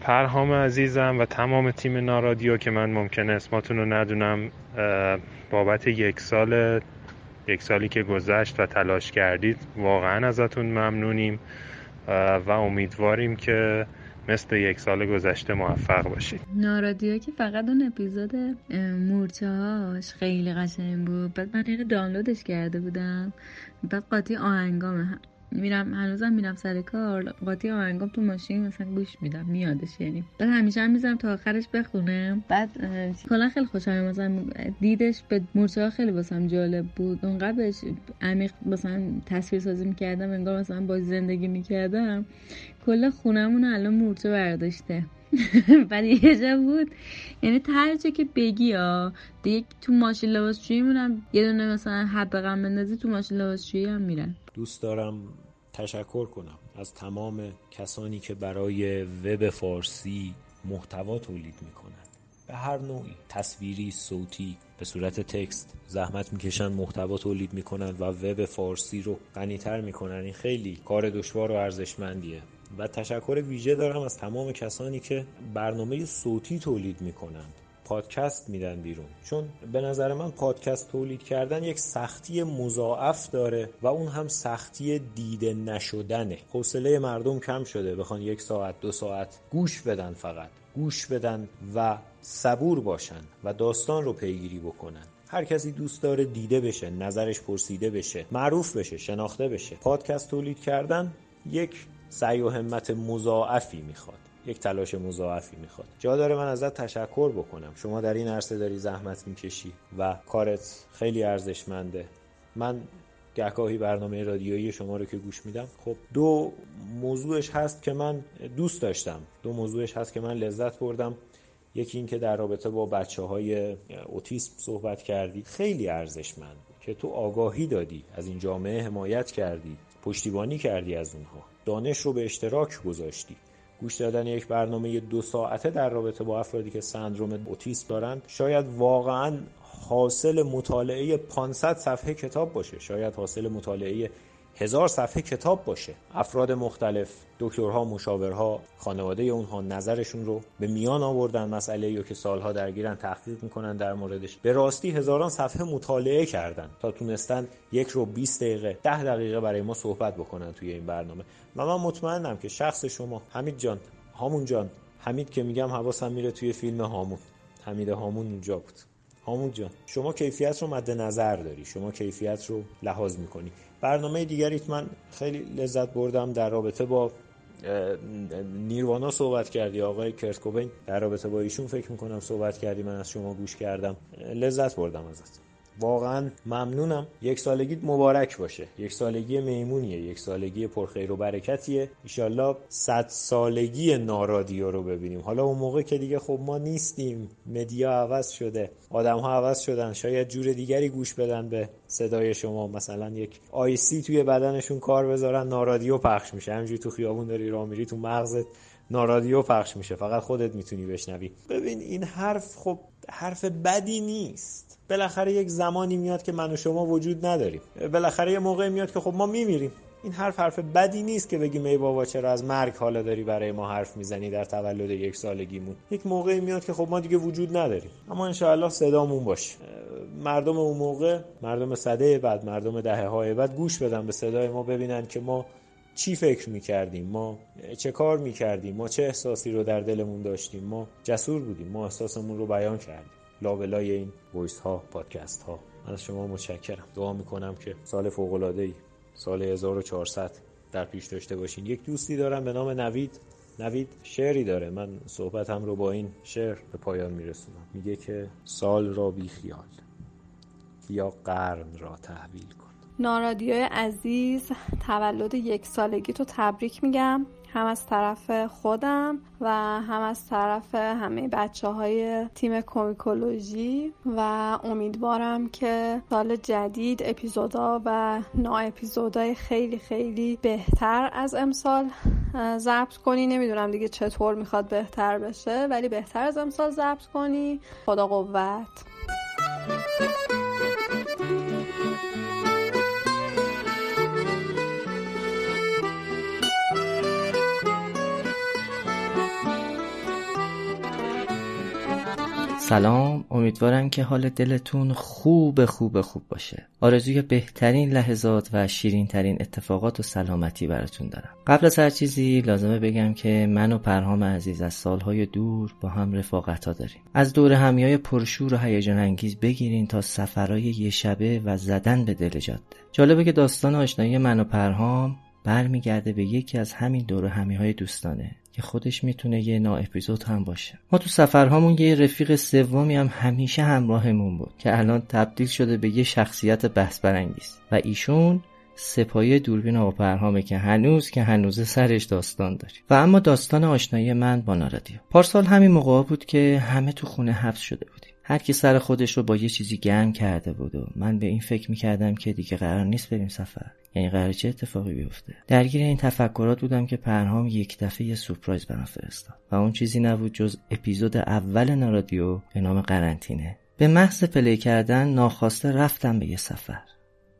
پرهام عزیزم و تمام تیم نارادیو که من ممکنه اسماتون رو ندونم بابت یک سال یک سالی که گذشت و تلاش کردید واقعا ازتون ممنونیم و امیدواریم که مثل یک سال گذشته موفق باشید. نارادیو که فقط اون اپیزود مورچه خیلی قشنگ بود. بعد من اینو دانلودش کرده بودم. بعد قاطی آهنگامه. میرم هنوزم میرم سر کار قاطی آهنگام تو ماشین مثلا گوش میدم میادش یعنی. بعد همیشه هم می‌ذارم تا آخرش بخونم. بعد کلا خیلی خوشم مثلا دیدش به مورچه خیلی واسم جالب بود. اونقدر بهش عمیق مثلا تصویر سازی می‌کردم انگار مثلا با زندگی می‌کردم. کل خونمون الان مورچه برداشته. بعد یه جا بود. یعنی هر که بگی ها دیگه تو ماشین لباسشویی مونم یه دونه مثلا حب غم بندازی تو ماشین لباسشویی هم میرن. دوست دارم تشکر کنم از تمام کسانی که برای وب فارسی محتوا تولید می‌کنند به هر نوعی. تصویری صوتی به صورت تکست زحمت می‌کشن محتوا تولید می‌کنن و وب فارسی رو غنیتر می‌کنن. این خیلی کار دشوار و ارزشمندیه. و تشکر ویژه دارم از تمام کسانی که برنامه صوتی تولید می‌کنند. پادکست میدن بیرون. چون به نظر من پادکست تولید کردن یک سختی مضاعف داره و اون هم سختی دیده نشدنه. حوصله مردم کم شده. بخوان یک ساعت دو ساعت گوش بدن فقط. گوش بدن و صبور باشن و داستان رو پیگیری بکنن. هر کسی دوست داره دیده بشه نظرش پرسیده بشه معروف بشه شناخته بشه. پادکست تولید کردن یک سعی و همت مضاعفی می‌خواد. یک تلاش مضاعفی می‌خواد. جا داره من ازت تشکر بکنم. شما در این عرصه داری زحمت می‌کشی و کارت خیلی ارزشمنده. من گهگاهی برنامه رادیویی شما رو که گوش میدم خب دو موضوعش هست که من دوست داشتم. دو موضوعش هست که من لذت بردم. یکی این که در رابطه با بچه های اوتیسم صحبت کردی. خیلی ارزشمند که تو آگاهی دادی از این جامعه حمایت کردی. پشتیبانی کردی از اونها. دانش رو به اشتراک گذاشتی. گوش دادن یک برنامه دو ساعته در رابطه با افرادی که سندروم اوتیسم دارند شاید واقعا حاصل مطالعه 500 صفحه کتاب باشه. شاید حاصل مطالعه هزار صفحه کتاب باشه. افراد مختلف دکترها مشاورها خانواده اونها نظرشون رو به میان آوردن مسئله یا که سالها درگیرن تحقیق می‌کنن در موردش. به راستی هزاران صفحه مطالعه کردن تا تونستن یک رو 20 دقیقه ده دقیقه برای ما صحبت بکنن توی این برنامه. و من مطمئنم که شخص شما حمید جان هامون جان حمید که میگم حواسم میره توی فیلم هامون. حمید هامون اونجا بود. هامون جان شما کیفیت رو مد نظر داری. شما کیفیت رو لحاظ می‌کنی. برنامه دیگریت من خیلی لذت بردم در رابطه با نیروانا صحبت کردی آقای کرت در رابطه با ایشون فکر می‌کنم صحبت کردی من از شما گوش کردم. لذت بردم ازت. واقعا ممنونم. یک سالگیت مبارک باشه. یک سالگی میمونیه. یک سالگی پرخیر و برکتیه. ایشالله صد سالگی نارادیو رو ببینیم. حالا اون موقع که دیگه خب ما نیستیم. مدیا عوض شده. آدم ها عوض شدن. شاید جور دیگری گوش بدن به صدای شما. مثلا یک آیسی توی بدنشون کار بذارن. نارادیو پخش میشه. همینجوری تو خیابون داری راه میری. تو مغزت نارادیو پخش میشه. فقط خودت می‌تونی بشنوی. ببین این حرف خب حرف بدی نیست. بالاخره یک زمانی میاد که من و شما وجود نداریم. بالاخره یه موقع میاد که خب ما میمیریم. این حرف حرف بدی نیست که بگیم ای بابا چرا از مرگ حالا داری برای ما حرف می‌زنی در تولد یک سالگیمون؟ یک موقعی میاد که خب ما دیگه وجود نداریم. اما انشاءالله صدامون باشه. مردم اون موقع مردم صده بعد مردم دهه های بعد گوش بدن به صدای ما ببینن که ما چی فکر می‌کردیم؟ ما چه کار می‌کردیم؟ ما چه احساسی رو در دلمون داشتیم؟ ما جسور بودیم. ما احساسمون رو بیان کردیم. لابلای این voice ها پادکست ها من از شما متشکرم. دعا می‌کنم که سال فوق العاده ای سال 1400 در پیش داشته باشین. یک دوستی دارم به نام نوید. نوید شعری داره. من صحبتم رو با این شعر به پایان میرسونم. میگه که سال را بی خیال یا قرن را تحویل کن نارادیوی عزیز تولد یک سالگی تو تبریک میگم. هم از طرف خودم و هم از طرف همه بچه های تیم کومیکولوژی و امیدوارم که سال جدید اپیزودا و نا اپیزودای خیلی خیلی بهتر از امسال ضبط کنی. نمی‌دونم دیگه چطور می‌خواد بهتر بشه ولی بهتر از امسال ضبط کنی. خدا قوت. سلام. امیدوارم که حال دلتون خوب خوب خوب باشه. آرزوی بهترین لحظات و شیرین ترین اتفاقات و سلامتی براتون دارم. قبل از هر چیزی لازمه بگم که من و پرهام عزیز از سالهای دور با هم رفاقت ها داریم. از دور همی های پرشور و هیجان انگیز بگیرین تا سفرهای یه شبه و زدن به دل جاده. جالبه که داستان آشنایی من و پرهام برمیگرده به یکی از همین دور همی های دوستانه که خودش می‌تونه یه نا اپیزود هم باشه. ما تو سفرهامون یه رفیق سومی هم همیشه همراهمون بود که الان تبدیل شده به یه شخصیت بحث برانگیز و ایشون سپایه دوربین آبپرهامه که هنوز که هنوز سرش داستان داری و اما داستان آشنایی من با نارادیو. پارسال همین موقع بود که همه تو خونه حبس شده بودیم. هر کی سر خودش رو با یه چیزی گرم کرده بود و من به این فکر می‌کردم که دیگه قرار نیست بریم سفر. یعنی قرار چه اتفاقی بیفته؟ درگیر این تفکرات بودم که پرهام یک دفعه یه سورپرایز برام فرستاد و اون چیزی نبود جز اپیزود اول نارادیو به نام قرنطینه. به محض پلی کردن ناخواسته رفتم به یه سفر.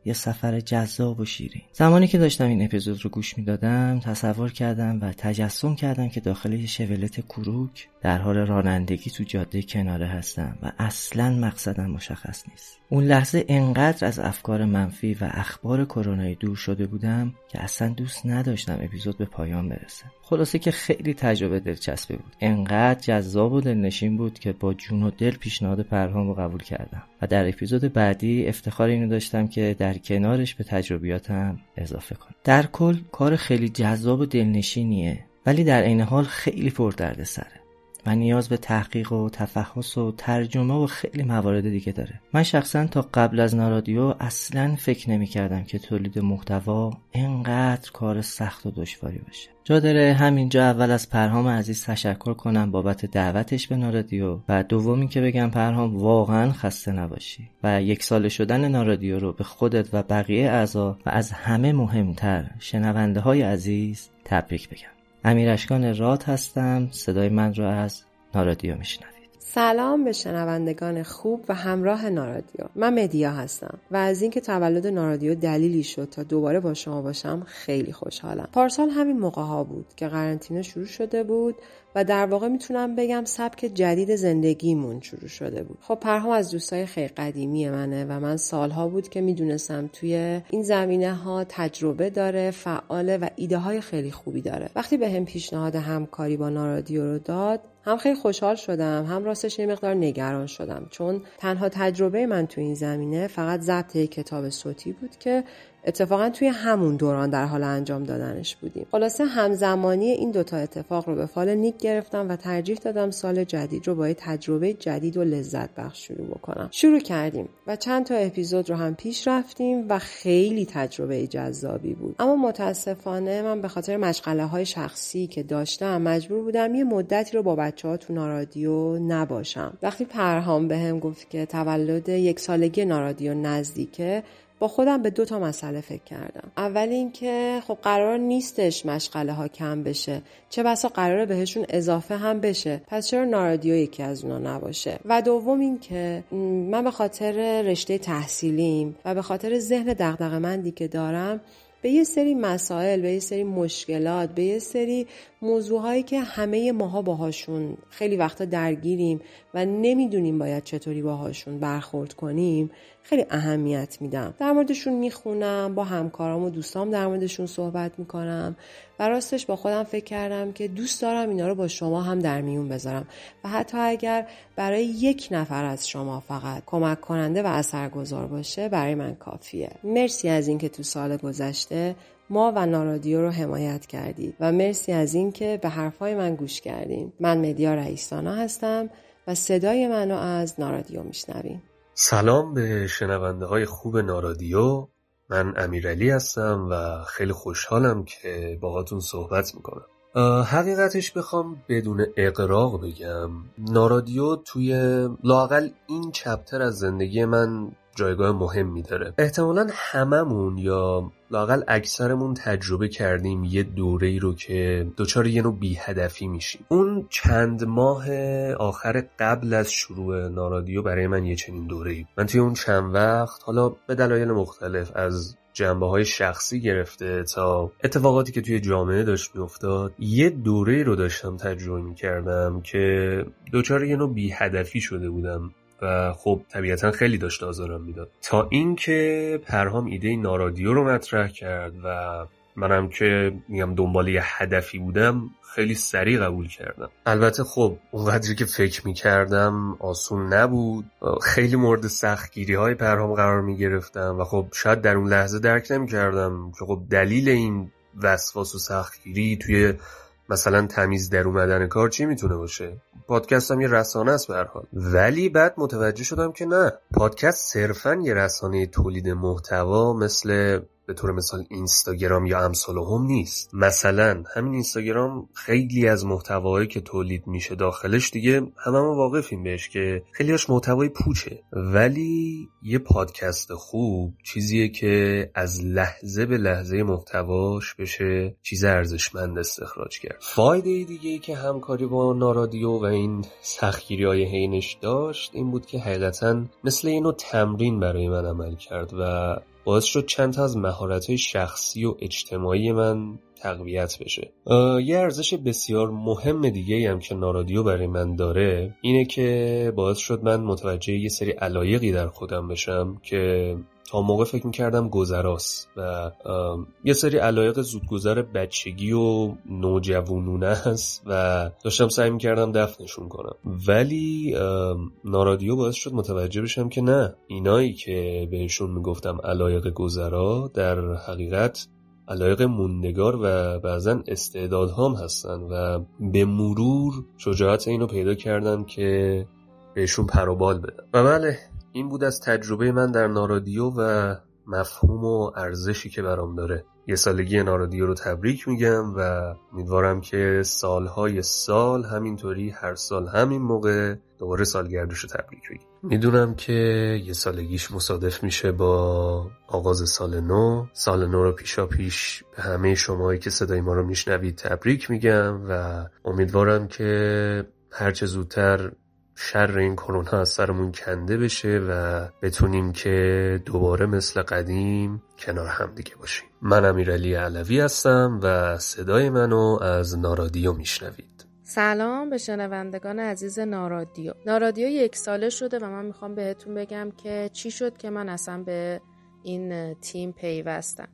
یه سفر جذاب و شیرین. زمانی که داشتم این اپیزود رو گوش می‌دادم تصور کردم و تجسم کردم که داخل یه شولت کروک در حال رانندگی تو جاده کناره هستم و اصلا مقصدم مشخص نیست. اون لحظه انقدر از افکار منفی و اخبار کرونایی دور شده بودم که اصلا دوست نداشتم اپیزود به پایان برسه. خلاصه که خیلی تجربه دلچسبی بود. انقدر جذاب و دلنشین بود که با جون و دل پیشنهاد پرهام رو قبول کردم. و در اپیزود بعدی افتخار اینو داشتم که در کنارش به تجربیاتم اضافه کنم. در کل کار خیلی جذاب و دلنشینیه ولی در عین حال خیلی پردرد سره. و نیاز به تحقیق و تفحص و ترجمه و خیلی موارد دیگه داره. من شخصا تا قبل از نارادیو اصلا فکر نمی کردم که تولید محتوا انقدر کار سخت و دشواری باشه. جا داره همینجا اول از پرهام عزیز تشکر کنم بابت دعوتش به نارادیو و دومی که بگم پرهام واقعا خسته نباشی و یک سال شدن نارادیو رو به خودت و بقیه اعضا و از همه مهمتر شنونده های عزیز تبریک بگم. امیر اشکان راد هستم. صدای من رو از نارادیو میشنوید. سلام به شنوندگان خوب و همراه نارادیو. من مدیا هستم و از اینکه تولد نارادیو دلیلی شد تا دوباره با شما باشم خیلی خوشحالم. پارسال همین موقع ها بود که قرنطینه شروع شده بود و در واقع می‌تونم بگم سبک جدید زندگیمون شروع شده بود. خب پرهام از دوستای خیلی قدیمی منه و من سالها بود که می‌دونستم توی این زمینه ها تجربه داره فعاله و ایده های خیلی خوبی داره. وقتی به هم پیشنهاد همکاری با نارادیو رو داد هم خیلی خوشحال شدم هم راستش یه مقدار نگران شدم. چون تنها تجربه من تو این زمینه فقط ضبط کتاب صوتی بود که اتفاقا توی همون دوران در حال انجام دادنش بودیم. خلاصه همزمانی این دوتا اتفاق رو به فال نیک گرفتم و ترجیح دادم سال جدید رو با یه تجربه جدید و لذت بخش شروع بکنم. شروع کردیم و چند تا اپیزود رو هم پیش رفتیم و خیلی تجربه جذابی بود. اما متاسفانه من به خاطر مشغله های شخصی که داشتم مجبور بودم یه مدتی رو با بچه ها تو نارادیو نباشم. وقتی پرهام بهم گفت که تولد یک سالگی نارادیو نزدیکه با خودم به دو تا مسئله فکر کردم. اول اینکه خب قرار نیستش مشغله ها کم بشه. چه بسا قراره بهشون اضافه هم بشه. پس چرا نارادیو یکی از اونا نباشه؟ و دوم اینکه من به خاطر رشته تحصیلیم و به خاطر ذهن دغدغه‌مندی که دارم به یه سری مسائل به یه سری مشکلات به یه سری موضوعهایی که همه ماها باهاشون خیلی وقتا درگیریم و نمی‌دونیم باید چطوری باهاشون برخورد کنیم خیلی اهمیت میدم. در موردشون می‌خونم با همکارام و دوستام در موردشون صحبت می‌کنم و راستش با خودم فکر کردم که دوست دارم اینا رو با شما هم در میون بذارم و حتی اگر برای یک نفر از شما فقط کمک کننده و اثرگذار باشه برای من کافیه. مرسی از اینکه تو سال گذشته ما و نارادیو رو حمایت کردید و مرسی از اینکه به حرفای من گوش کردین. من مدیا رئیسانا هستم و صدای منو از نارادیو میشنویم سلام به شنونده های خوب نارادیو. من امیرعلی هستم و خیلی خوشحالم که باهاتون صحبت می‌کنم. حقیقتش بخوام بدون اقراق بگم. نارادیو توی لاقل این چپتر از زندگی من جایگاه مهمی داره احتمالا هممون یا لاقل اکثرمون تجربه کردیم یه دوره ای رو که دچار یه نوع بیهدفی میشیم. اون چند ماه آخر قبل از شروع نارادیو برای من یه چنین دوره ای من توی اون چند وقت حالا به دلایل مختلف از جنبه های شخصی گرفته تا اتفاقاتی که توی جامعه داشت میافتاد یه دوره رو داشتم تجربه می‌کردم که دچار یه نوع بیهدفی شده بودم. و خب طبیعتا خیلی داشت آزارم می‌داد. تا اینکه پرهام ایده نارادیو رو مطرح کرد و منم که میگم دنبال یه هدفی بودم خیلی سریع قبول کردم. البته خب اونقدری که فکر می‌کردم آسون نبود. خیلی مورد سختگیری های پرهام قرار می‌گرفتم و خب شاید در اون لحظه درک نمی‌کردم که خب دلیل این وسواس و سختگیری توی مثلا تمیز در اومدن کار چی می‌تونه باشه؟ پادکست هم یه رسانه است به حال. ولی بعد متوجه شدم که نه. پادکست صرفا یه رسانه تولید محتوا مثل به طور مثال اینستاگرام یا امثال هم نیست. مثلا همین اینستاگرام خیلی از محتوایی که تولید میشه داخلش دیگه همه ما واقفیم بهش که خیلیش محتوای پوچه. ولی یه پادکست خوب چیزیه که از لحظه به لحظه محتواش بشه چیز ارزشمند استخراج کرد. فایده دیگه ای که همکاری با نارادیو و این سختگیری های حینش داشت این بود که حقیقتا مثل اینو تمرین برای من عمل کرد و باعث شد چند تا از مهارت شخصی و اجتماعی من تقویت بشه. یه ارزش بسیار مهم دیگه هم که نارادیو برای من داره اینه که باعث شد من متوجه یه سری علایقی در خودم بشم که موقع فکر می‌کردم گذراست و یه سری علایق زودگذر بچگی و نوجوانونه است و داشتم سعی می‌کردم دفنشون کنم. ولی نارادیو باعث شد متوجه بشم که نه اینایی که بهشون می‌گفتم علایق گذرا در حقیقت علایق موندگار و بعضا استعدادهام هستن و به مرور شجاعت اینو پیدا کردم که بهشون پروبال بدم. و بله این بود از تجربه من در نارادیو و مفهوم و ارزشی که برام داره. یه سالگی نارادیو رو تبریک میگم و امیدوارم که سالهای سال همینطوری هر سال همین موقع دوباره سالگردش رو تبریک بگیم. می‌دونم که یه سالگیش مصادف میشه با آغاز سال نو. سال نو رو پیشا پیش به همه شمایی که صدای ما رو میشنوید تبریک میگم و امیدوارم که هرچه زودتر شر این کرونا از سرمون کنده بشه و بتونیم که دوباره مثل قدیم کنار هم دیگه باشیم. من امیرعلی علوی هستم و صدای منو از نارادیو میشنوید. سلام به شنوندگان عزیز نارادیو. نارادیو یک ساله شده و من می‌خوام بهتون بگم که چی شد که من اصلا به این تیم پیوستم.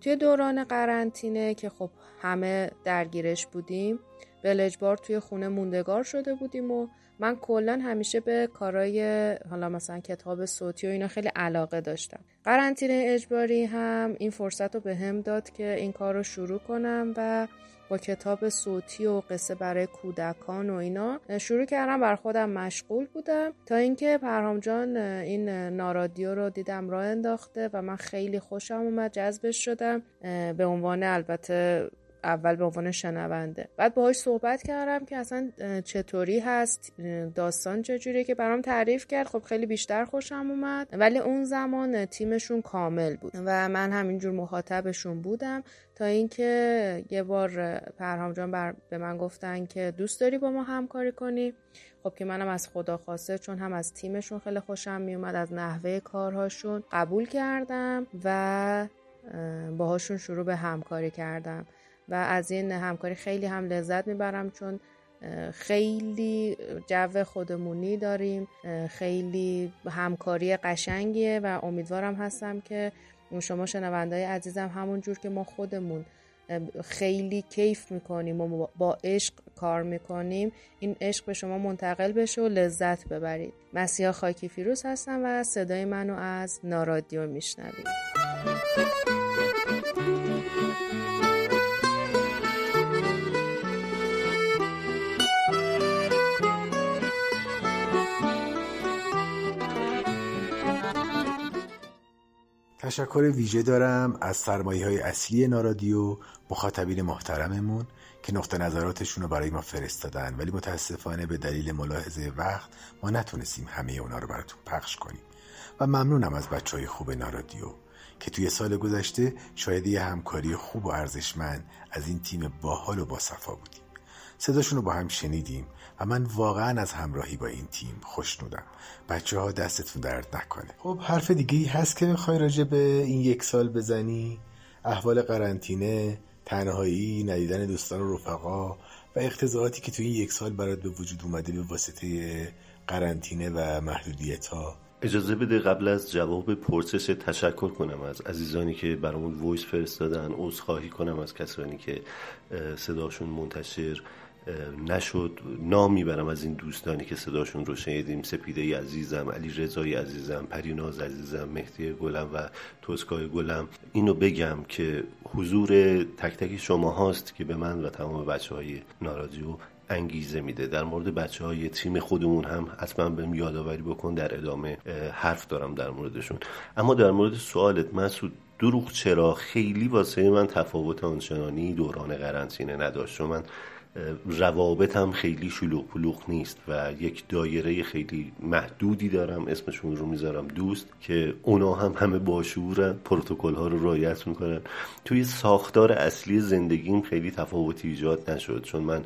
توی دوران قرنطینه که خب همه درگیرش بودیم به توی خونه موندگار شده بودیم و من کلا همیشه به کارای حالا مثلا کتاب صوتی و اینا خیلی علاقه داشتم. قرنطینه اجباری هم این فرصت رو به هم داد که این کار رو شروع کنم و با کتاب صوتی و قصه برای کودکان و اینا شروع کردم. بر خودم مشغول بودم تا اینکه پرهام جان این نارادیو رو دیدم راه انداخته و من خیلی خوشم اومد جذبش شدم. به عنوان البته اول به عنوان شنونده. بعد باهاش صحبت کردم که اصلا چطوری هست داستان چجوریه که برام تعریف کرد. خب خیلی بیشتر خوشم اومد. ولی اون زمان تیمشون کامل بود و من همینجور مخاطبشون بودم تا اینکه یه بار پرهام جان بر به من گفتن که دوست داری با ما همکاری کنی؟ خب که منم از خدا خواسته چون هم از تیمشون خیلی خوشم میومد از نحوه کارهاشون قبول کردم و باهاشون شروع به همکاری کردم. و از این همکاری خیلی هم لذت می‌برم چون خیلی جو خودمونی داریم خیلی همکاری قشنگیه و امیدوارم هستم که شما شنوندهای عزیزم همون جور که ما خودمون خیلی کیف می‌کنیم و با عشق کار می‌کنیم این عشق به شما منتقل بشه و لذت ببرید. مسیحا خاکی فیروز هستم و صدای منو از نارادیو میشنوید. تشکر ویژه دارم از سرمایه های اصلی نارادیو مخاطبین محترممون که نقطه نظراتشون رو برای ما فرستادن. ولی متاسفانه به دلیل ملاحظه وقت ما نتونستیم همه اونا رو براتون پخش کنیم. و ممنونم از بچه های خوب نارادیو که توی سال گذشته شاید یه همکاری خوب و ارزشمند از این تیم باحال و باصفا بودیم. صداشون رو با هم شنیدیم و من واقعا از همراهی با این تیم خوشنودم بچه ها دستتون درد نکنه. خب حرف دیگه ای هست که بخوای راجع به این یک سال بزنی؟ احوال قرنطینه تنهایی ندیدن دوستان و رفقا و اقتضاعاتی که تو این یک سال برات به وجود اومده به واسطه قرنطینه و محدودیت ها اجازه بده قبل از جواب پرسش تشکر کنم از عزیزانی که برامون وایس فرستادن. عذرخواهی کنم از کسانی که صداشون منتشر نشد. نام می‌برم از این دوستانی که صداشون رو شنیدیم. سپیده عزیزم علی رضای عزیزم پریناز عزیزم مهدی گلم و توسکای گلم. اینو بگم که حضور تک تک شما هاست که به من و تمام بچه های نارادیو انگیزه میده. در مورد بچه های تیم خودمون هم حتما بهم یادآوری بکن در ادامه حرف دارم در موردشون. اما در مورد سوالت مسعود دروغ چرا خیلی واسه من تفاوت آنچنانی دوران قرنطینه نداشت؟ من روابطم خیلی شلوغ پلوغ نیست و یک دایره خیلی محدودی دارم اسمشون رو می‌ذارم دوست که اونا هم همه باشورن پروتکل ها رو رعایت می‌کنن. توی ساختار اصلی زندگیم خیلی تفاوتی ایجاد نشد چون من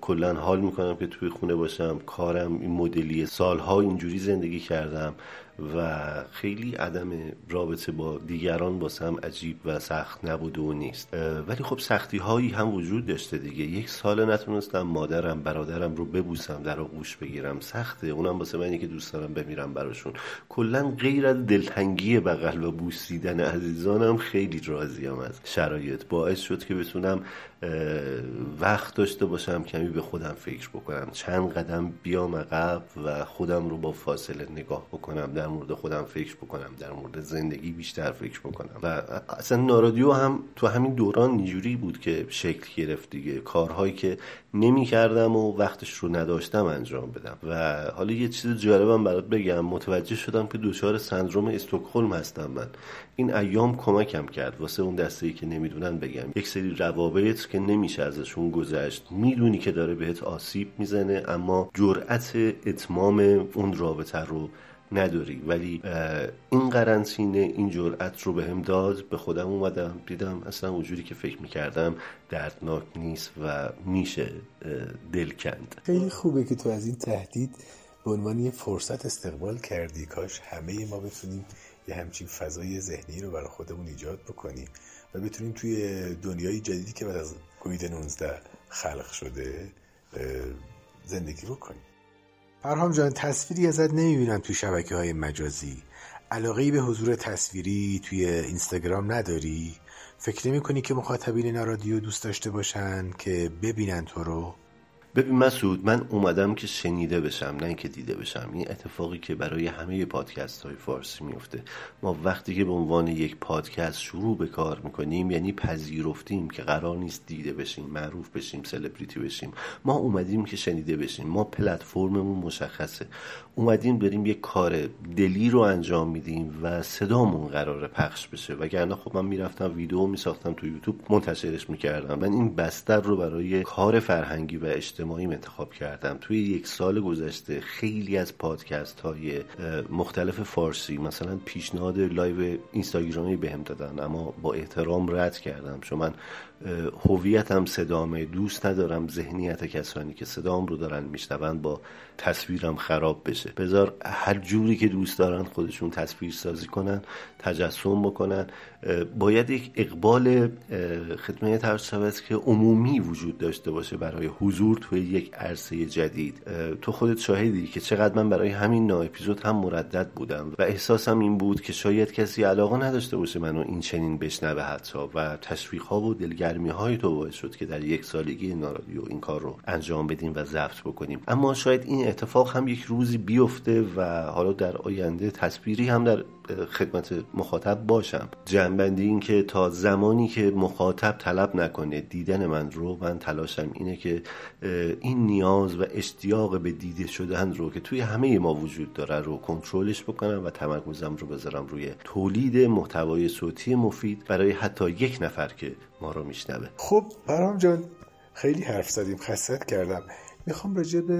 کلا حال می‌کنم که توی خونه باشم کارم این مدلی سالها اینجوری زندگی کردم. و خیلی عدم رابطه با دیگران باسم عجیب و سخت نبوده و نیست. ولی خب سختی هایی هم وجود داشته دیگه. یک سال نتونستم مادرم برادرم رو ببوسم در آغوش بگیرم. سخته. اونم واسه منی که دوست دارم بمیرم براشون. کلا غیر از دلتنگی بغل و بوسیدن عزیزانم خیلی راضیم از شرایط. باعث شد که بتونم وقت داشته باشم کمی به خودم فکر بکنم. چند قدم بیام عقب و خودم رو با فاصله نگاه بکنم. در مورد خودم فکر بکنم در مورد زندگی بیشتر فکر بکنم. و اصلا نارادیو هم تو همین دوران اینجوری بود که شکل گرفت دیگه. کارهایی که نمی کردم و وقتش رو نداشتم انجام بدم. و حالا یه چیز جالبم برات بگم. متوجه شدم که دچار سندروم استکهلم هستم من. این ایام کمکم کرد. واسه اون دسته ای که نمی‌دونن بگم. یک سری روابط که نمیشه ازشون گذشت. می‌دونی که داره بهت آسیب می‌زنه اما جرأت اتمام اون رابطه رو نداری ولی این قرنطینه این جرأت رو بهم به داد به خودم اومدم دیدم اصلا وجودی که فکر می‌کردم دردناک نیست و میشه دل کند خیلی خوبه که تو از این تهدید به عنوان یه فرصت استقبال کردی. کاش همه ما بتونیم یه همچین فضای ذهنی رو برای خودمون ایجاد بکنیم و بتونیم توی دنیای جدیدی که بعد از کووید 19 خلق شده زندگی بکنیم. پرهام جان تصویری ازت نمی‌بینم توی شبکه های مجازی علاقه به حضور تصویری توی اینستاگرام نداری؟ فکر نمی کنی که مخاطبین نارادیو دوست داشته باشن که ببینن تو رو؟ ببین مسعود من اومدم که شنیده بشم نه اینکه دیده بشم. این اتفاقی که برای همه پادکست های فارسی میفته ما وقتی که به عنوان یک پادکست شروع به کار می‌کنیم یعنی پذیرفتیم که قرار نیست دیده بشیم معروف بشیم سلبریتی بشیم. ما اومدیم که شنیده بشیم. ما پلتفرممون مشخصه. اومدیم بریم یک کار دلی رو انجام میدیم و صدامون قرار پخش بشه. وگرنه خب من می‌رفتم ویدیو میساختم تو یوتیوب منتشرش می‌کردم. من این بستر رو برای کار فرهنگی و انتخاب کردم توی یک سال گذشته خیلی از پادکست های مختلف فارسی مثلا پیشنهاد live اینستاگرامی بهم دادن اما با احترام رد کردم. چون من هویتم صدامه دوست ندارم ذهنیت کسانی که صدام رو دارن میشنون با تصویرم خراب بشه. بذار هر جوری که دوست دارن خودشون تصویر سازی کنن تجسم بکنن. باید یک اقبال خدمت ترس شود که عمومی وجود داشته باشه برای حضور توی یک عرصه جدید. تو خودت شاهدی که چقدر من برای همین نا اپیزود هم مردد بودم و احساسم این بود که شاید کسی علاقه نداشته باشه منو این چنین بشنوه حتی و تشویق ها و دلگرمی های تو باعث شد که در یک سالگی نارادیو این کار رو انجام بدیم و ضبط بکنیم. اما شاید این اتفاق هم یک روزی بیفته و حالا در آینده تصویری هم در خدمت مخاطب باشم. جنبندی این که تا زمانی که مخاطب طلب نکنه دیدن من رو من تلاشم اینه که این نیاز و اشتیاق به دیده شدن رو که توی همه ما وجود داره رو کنترلش بکنم و تمرکزم رو بذارم روی تولید محتوای صوتی مفید برای حتی یک نفر که ما رو میشنوه. خب برام جان خیلی حرف زدیم خستت کردم. می‌خوام راجع به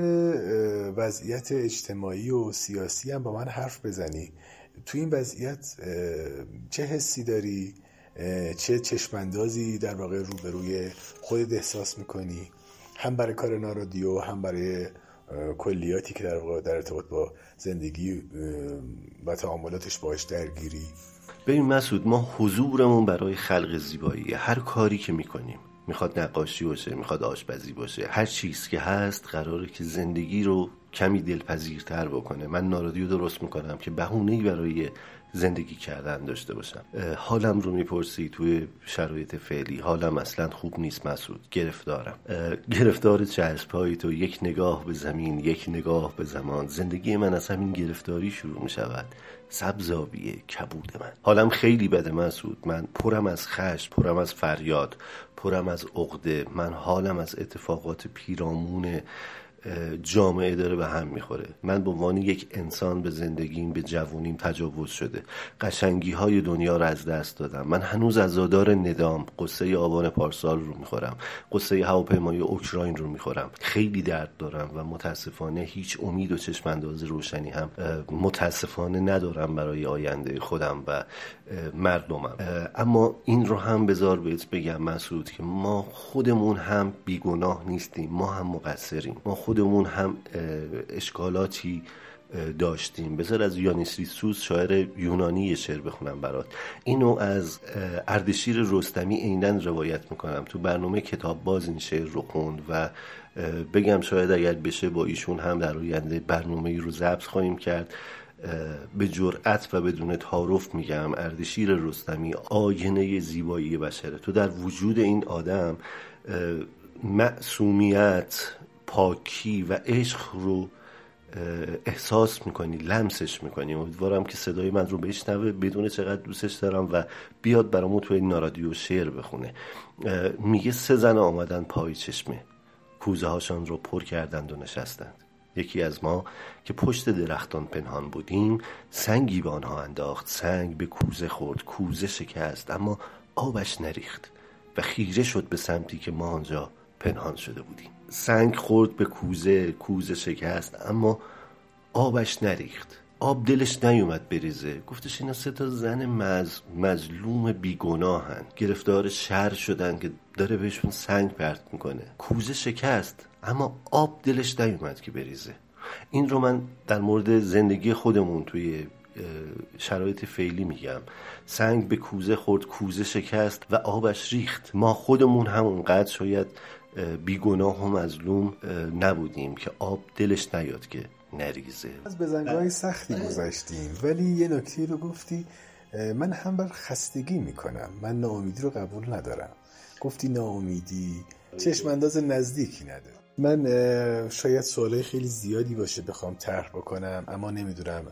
وضعیت اجتماعی و سیاسی هم با من حرف بزنی. تو این وضعیت چه حسی داری؟ چه چشماندازی در واقع روبروی خودت احساس می‌کنی؟ هم برای کار نارادیو هم برای کلیاتی که در واقع در ارتباط با زندگی و تعاملاتش باش درگیری. ببین مسعود ما حضورمون برای خلق زیبایی هر کاری که می‌کنیم می‌خواد نقاشی باشه می‌خواد آشپزی باشه هر چیز که هست قراره که زندگی رو کمی دلپذیرتر بکنه. من نارادیو درست می‌کنم که بهونه برای زندگی کردن داشته باشم. حالم رو می‌پرسی توی شرایط فعلی. حالم اصلا خوب نیست مسعود. گرفتارم. گرفتار چشم های تو یک نگاه به زمین یک نگاه به زمان. زندگی من از همین گرفتاری شروع می‌شود. سبزابیه کبود من. حالم خیلی بده مسعود. من پرم از خشم پرم از فریاد پرم از عقده. من حالم از اتفاقات پیرامون جامعه داره به هم می‌خوره. من به عنوان یک انسان به زندگیم به جوونیم تجاوز شده. قشنگی های دنیا رو از دست دادم. من هنوز عزادار ندام قصه آبان پارسال رو می‌خورم. قصه هواپیمای اوکراین رو می‌خورم. خیلی درد دارم و متاسفانه هیچ امید و چشم انداز روشنی هم متاسفانه ندارم برای آینده خودم و مردمم. اما این رو هم بذار بهت بگم مسعود که ما خودمون هم بیگناه نیستیم. ما هم مقصریم. ما خودمون هم اشکالاتی داشتیم. بذار از یانیسیسوس شاعر یونانی شعر بخونم برات. اینو از اردشیر رستمی عینا روایت می‌کنم. تو برنامه کتاب باز این شعر رو خوند و بگم شاید اگر بشه با ایشون هم در آینده برنامه رو ضبط خواهیم کرد. به جرأت و بدون تعارف میگم اردشیر رستمی آینه زیبایی بشره. تو در وجود این آدم معصومیت پاکی و عشق رو احساس می‌کنی لمسش می‌کنی. امیدوارم که صدای من رو بشنوه. بدون چقدر دوستش دارم و بیاد برامون توی این نارادیو شعر بخونه. میگه سه زن آمدن پای چشمه. کوزه هاشان رو پر کردند و نشستند. یکی از ما که پشت درختان پنهان بودیم سنگی به آنها انداخت. سنگ به کوزه خورد. کوزه شکست اما آبش نریخت و خیره شد به سمتی که ما آنجا پنهان شده بودیم. سنگ خورد به کوزه کوزه شکست اما آبش نریخت. آب دلش نیومد بریزه. گفتش اینا سه تا زن مز... مظلوم بیگناهن. گرفتار شر شدن که داره بهشون سنگ پرت می‌کنه. کوزه شکست اما آب دلش نیومد که بریزه. این رو من در مورد زندگی خودمون توی شرایط فعلی میگم. سنگ به کوزه خورد کوزه شکست و آبش ریخت. ما خودمون همونقدر شاید بیگناه و مظلوم نبودیم که آب دلش نیاد که نریزه. از بزنگاه سختی گذشتیم ولی یه نکته رو گفتی من هم بر خستگی می‌کنم. من ناامیدی رو قبول ندارم. گفتی ناامیدی چشم انداز نزدیکی نداره. من شاید سوالای خیلی زیادی باشه بخوام طرح بکنم اما نمی‌دونم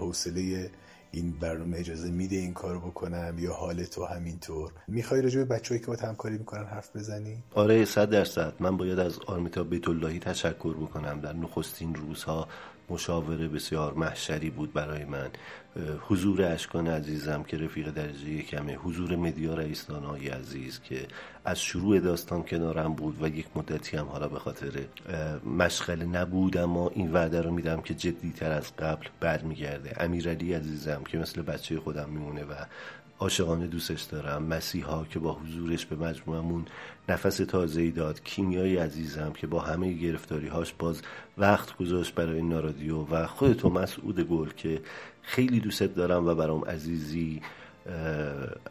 حوصله این برنامه اجازه میده این کارو بکنم یا حال تو همینطور؟ می‌خوای راجع به بچه‌ای که با همکاری می‌کنن حرف بزنی؟ آره صد درصد. من باید از آرمیتا بیت اللهی تشکر بکنم. در نخستین روزها مشاوره بسیار محشری بود برای من. حضور اشکان عزیزم که رفیق درجه یکمه. حضور مدیا رئیس عزیز که از شروع داستان کنارم بود و یک مدتی هم حالا به خاطر مشغله نبود اما این وعده رو میدم که جدیتر از قبل برمیگرده. امیرعلی عزیزم که مثل بچه خودم میمونه و عاشقانه دوستش دارم. مسیحا که با حضورش به مجموعمون نفس تازه ای داد. کیمیای عزیزم که با همه گرفتاری هاش باز وقت گذاشت برای این نارادیو. و خودتو مسعود گل که خیلی دوستت دارم و برام عزیزی.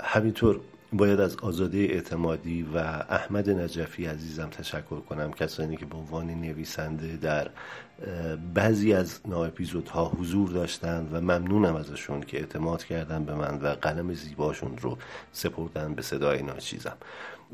همینطور باید از آزاده اعتمادی و احمد نجفی عزیزم تشکر کنم. کسانی که به عنوان نویسنده در بعضی از ها حضور داشتند و ممنونم ازشون که اعتماد کردن به من و قلم زیباشون رو سپردن به صدای ناچیزم.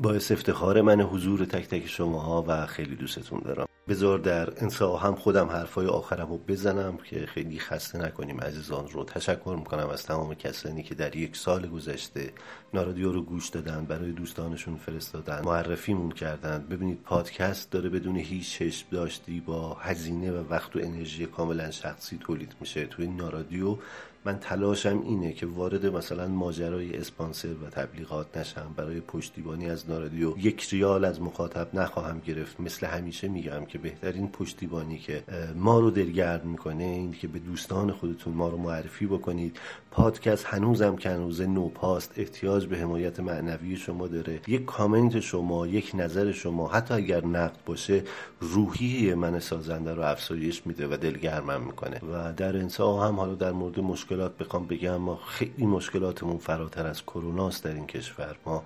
باعث افتخار من حضور تک تک شماها و خیلی دوستتون دارم. بذار در انسا هم خودم حرفای آخرم رو بزنم که خیلی خسته نکنیم عزیزان رو. تشکر می‌کنم از تمام کسانی که در یک سال گذشته نارادیو رو گوش دادن برای دوستانشون فرستادن معرفیمون کردن. ببینید پادکست داره بدون هیچ چشم داشتی با هزینه و وقت و انرژی کاملا شخصی تولید میشه. توی نارادیو من تلاشم اینه که وارد مثلا ماجرای اسپانسر و تبلیغات نشم. برای پشتیبانی از نارادیو یک ریال از مخاطب نخواهم گرفت. مثل همیشه میگم که بهترین پشتیبانی که ما رو دلگرم می‌کنه این که به دوستان خودتون ما رو معرفی بکنید. پادکست هنوزم که هنوز نوپاست احتیاج به حمایت معنوی شما داره. یک کامنت شما یک نظر شما حتی اگر نقد باشه روحیه من سازنده رو افزایش میده و دلگرمم می‌کنه. و در انسا هم حالا در مورد مشکلات بخوام بگم ما خیلی مشکلاتمون فراتر از کروناست در این کشور. ما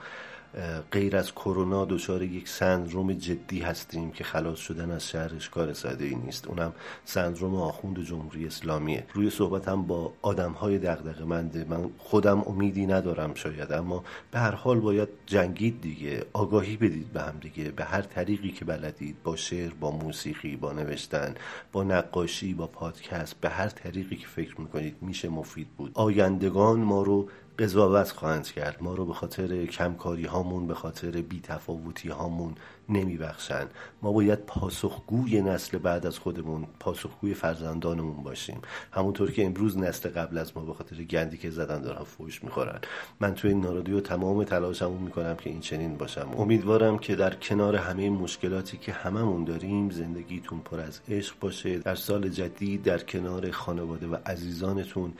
غیر از کرونا دچار یک سندروم جدی هستیم که خلاص شدن از شهرش کار ساده ای نیست. اونم سندروم آخوند جمهوری اسلامیه. روی صحبتم با آدم های دغدغه منده من خودم امیدی ندارم شاید اما به هر حال باید جنگید دیگه. آگاهی بدید به هم دیگه. به هر طریقی که بلدید با شعر با موسیقی با نوشتن با نقاشی با پادکست به هر طریقی که فکر می‌کنید میشه مفید بود. آیندگان ما رو قضاوت خواهند کرد. ما رو به خاطر کمکاری هامون به خاطر بیتفاوتی هامون نمیبخشند. ما باید پاسخگوی نسل بعد از خودمون پاسخگوی فرزندانمون باشیم. همونطور که امروز نسل قبل از ما به خاطر گندی که زدن دارن فوش می‌خورن. من توی این نارادیو تمام تلاشمون می‌کنم که این چنین باشم. امیدوارم که در کنار همه مشکلاتی که هممون داریم زندگیتون پر از عشق باشه. در سال جدید در کنار خانواده و عزیزانتون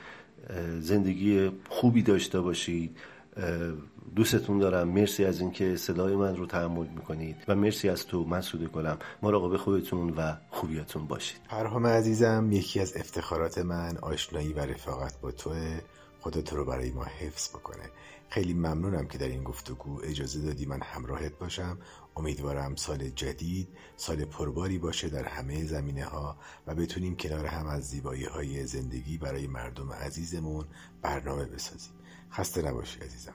زندگی خوبی داشته باشید. دوستتون دارم. مرسی از اینکه صدای من رو تحمل می‌کنید و مرسی از تو مسعود گلم مراقب خودتون و خوبیاتون باشید. پرهام عزیزم یکی از افتخارات من آشنایی و رفاقت با توه. خدا رو برای ما حفظ بکنه. خیلی ممنونم که در این گفتگو اجازه دادی من همراهت باشم. امیدوارم سال جدید سال پرباری باشه در همه زمینه ها و بتونیم کنار هم از زیبایی های زندگی برای مردم عزیزمون برنامه بسازیم. خسته نباشی عزیزم.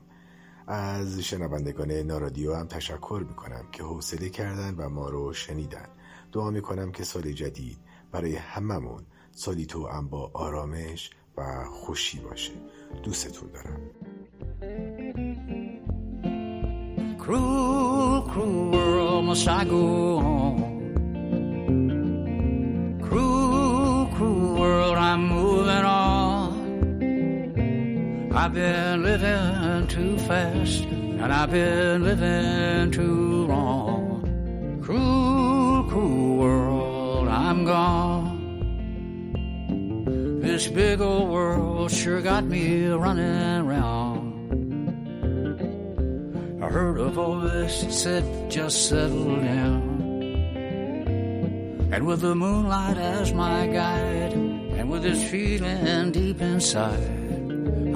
از شنوندگان نارادیو هم تشکر می‌کنم که حوصله کردن و ما رو شنیدن. دعا می‌کنم که سال جدید برای هممون سالی تو هم با آرامش و خوشی باشه. دوستتون دارم. Cruel, world, must I go on? Cruel, cruel world, I'm moving on. I've been living too fast, and I've been living too long. Cruel, cruel world, I'm gone. This big old world sure got me running around. Heard a voice that said, just settle down. And with the moonlight as my guide, and with this feeling deep inside,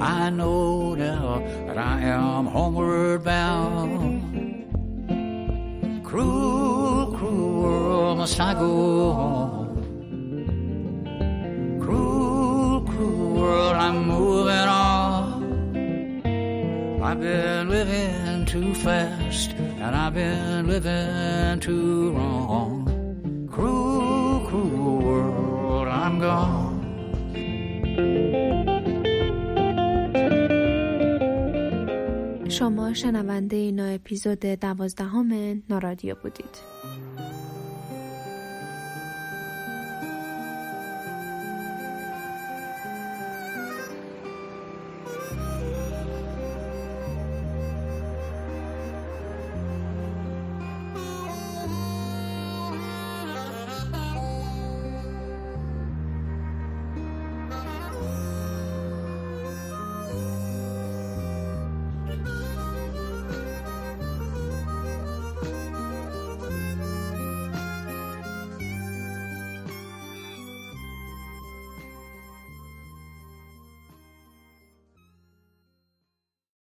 I know now that I am homeward bound. Cruel, cruel world, must I go on? Cruel, cruel world, I'm moving on. I've been living too fast, and I've been living too wrong. Cruel, cruel world, I'm gone. شما شنونده اینا اپیزود دوازدهم نارادیو بودید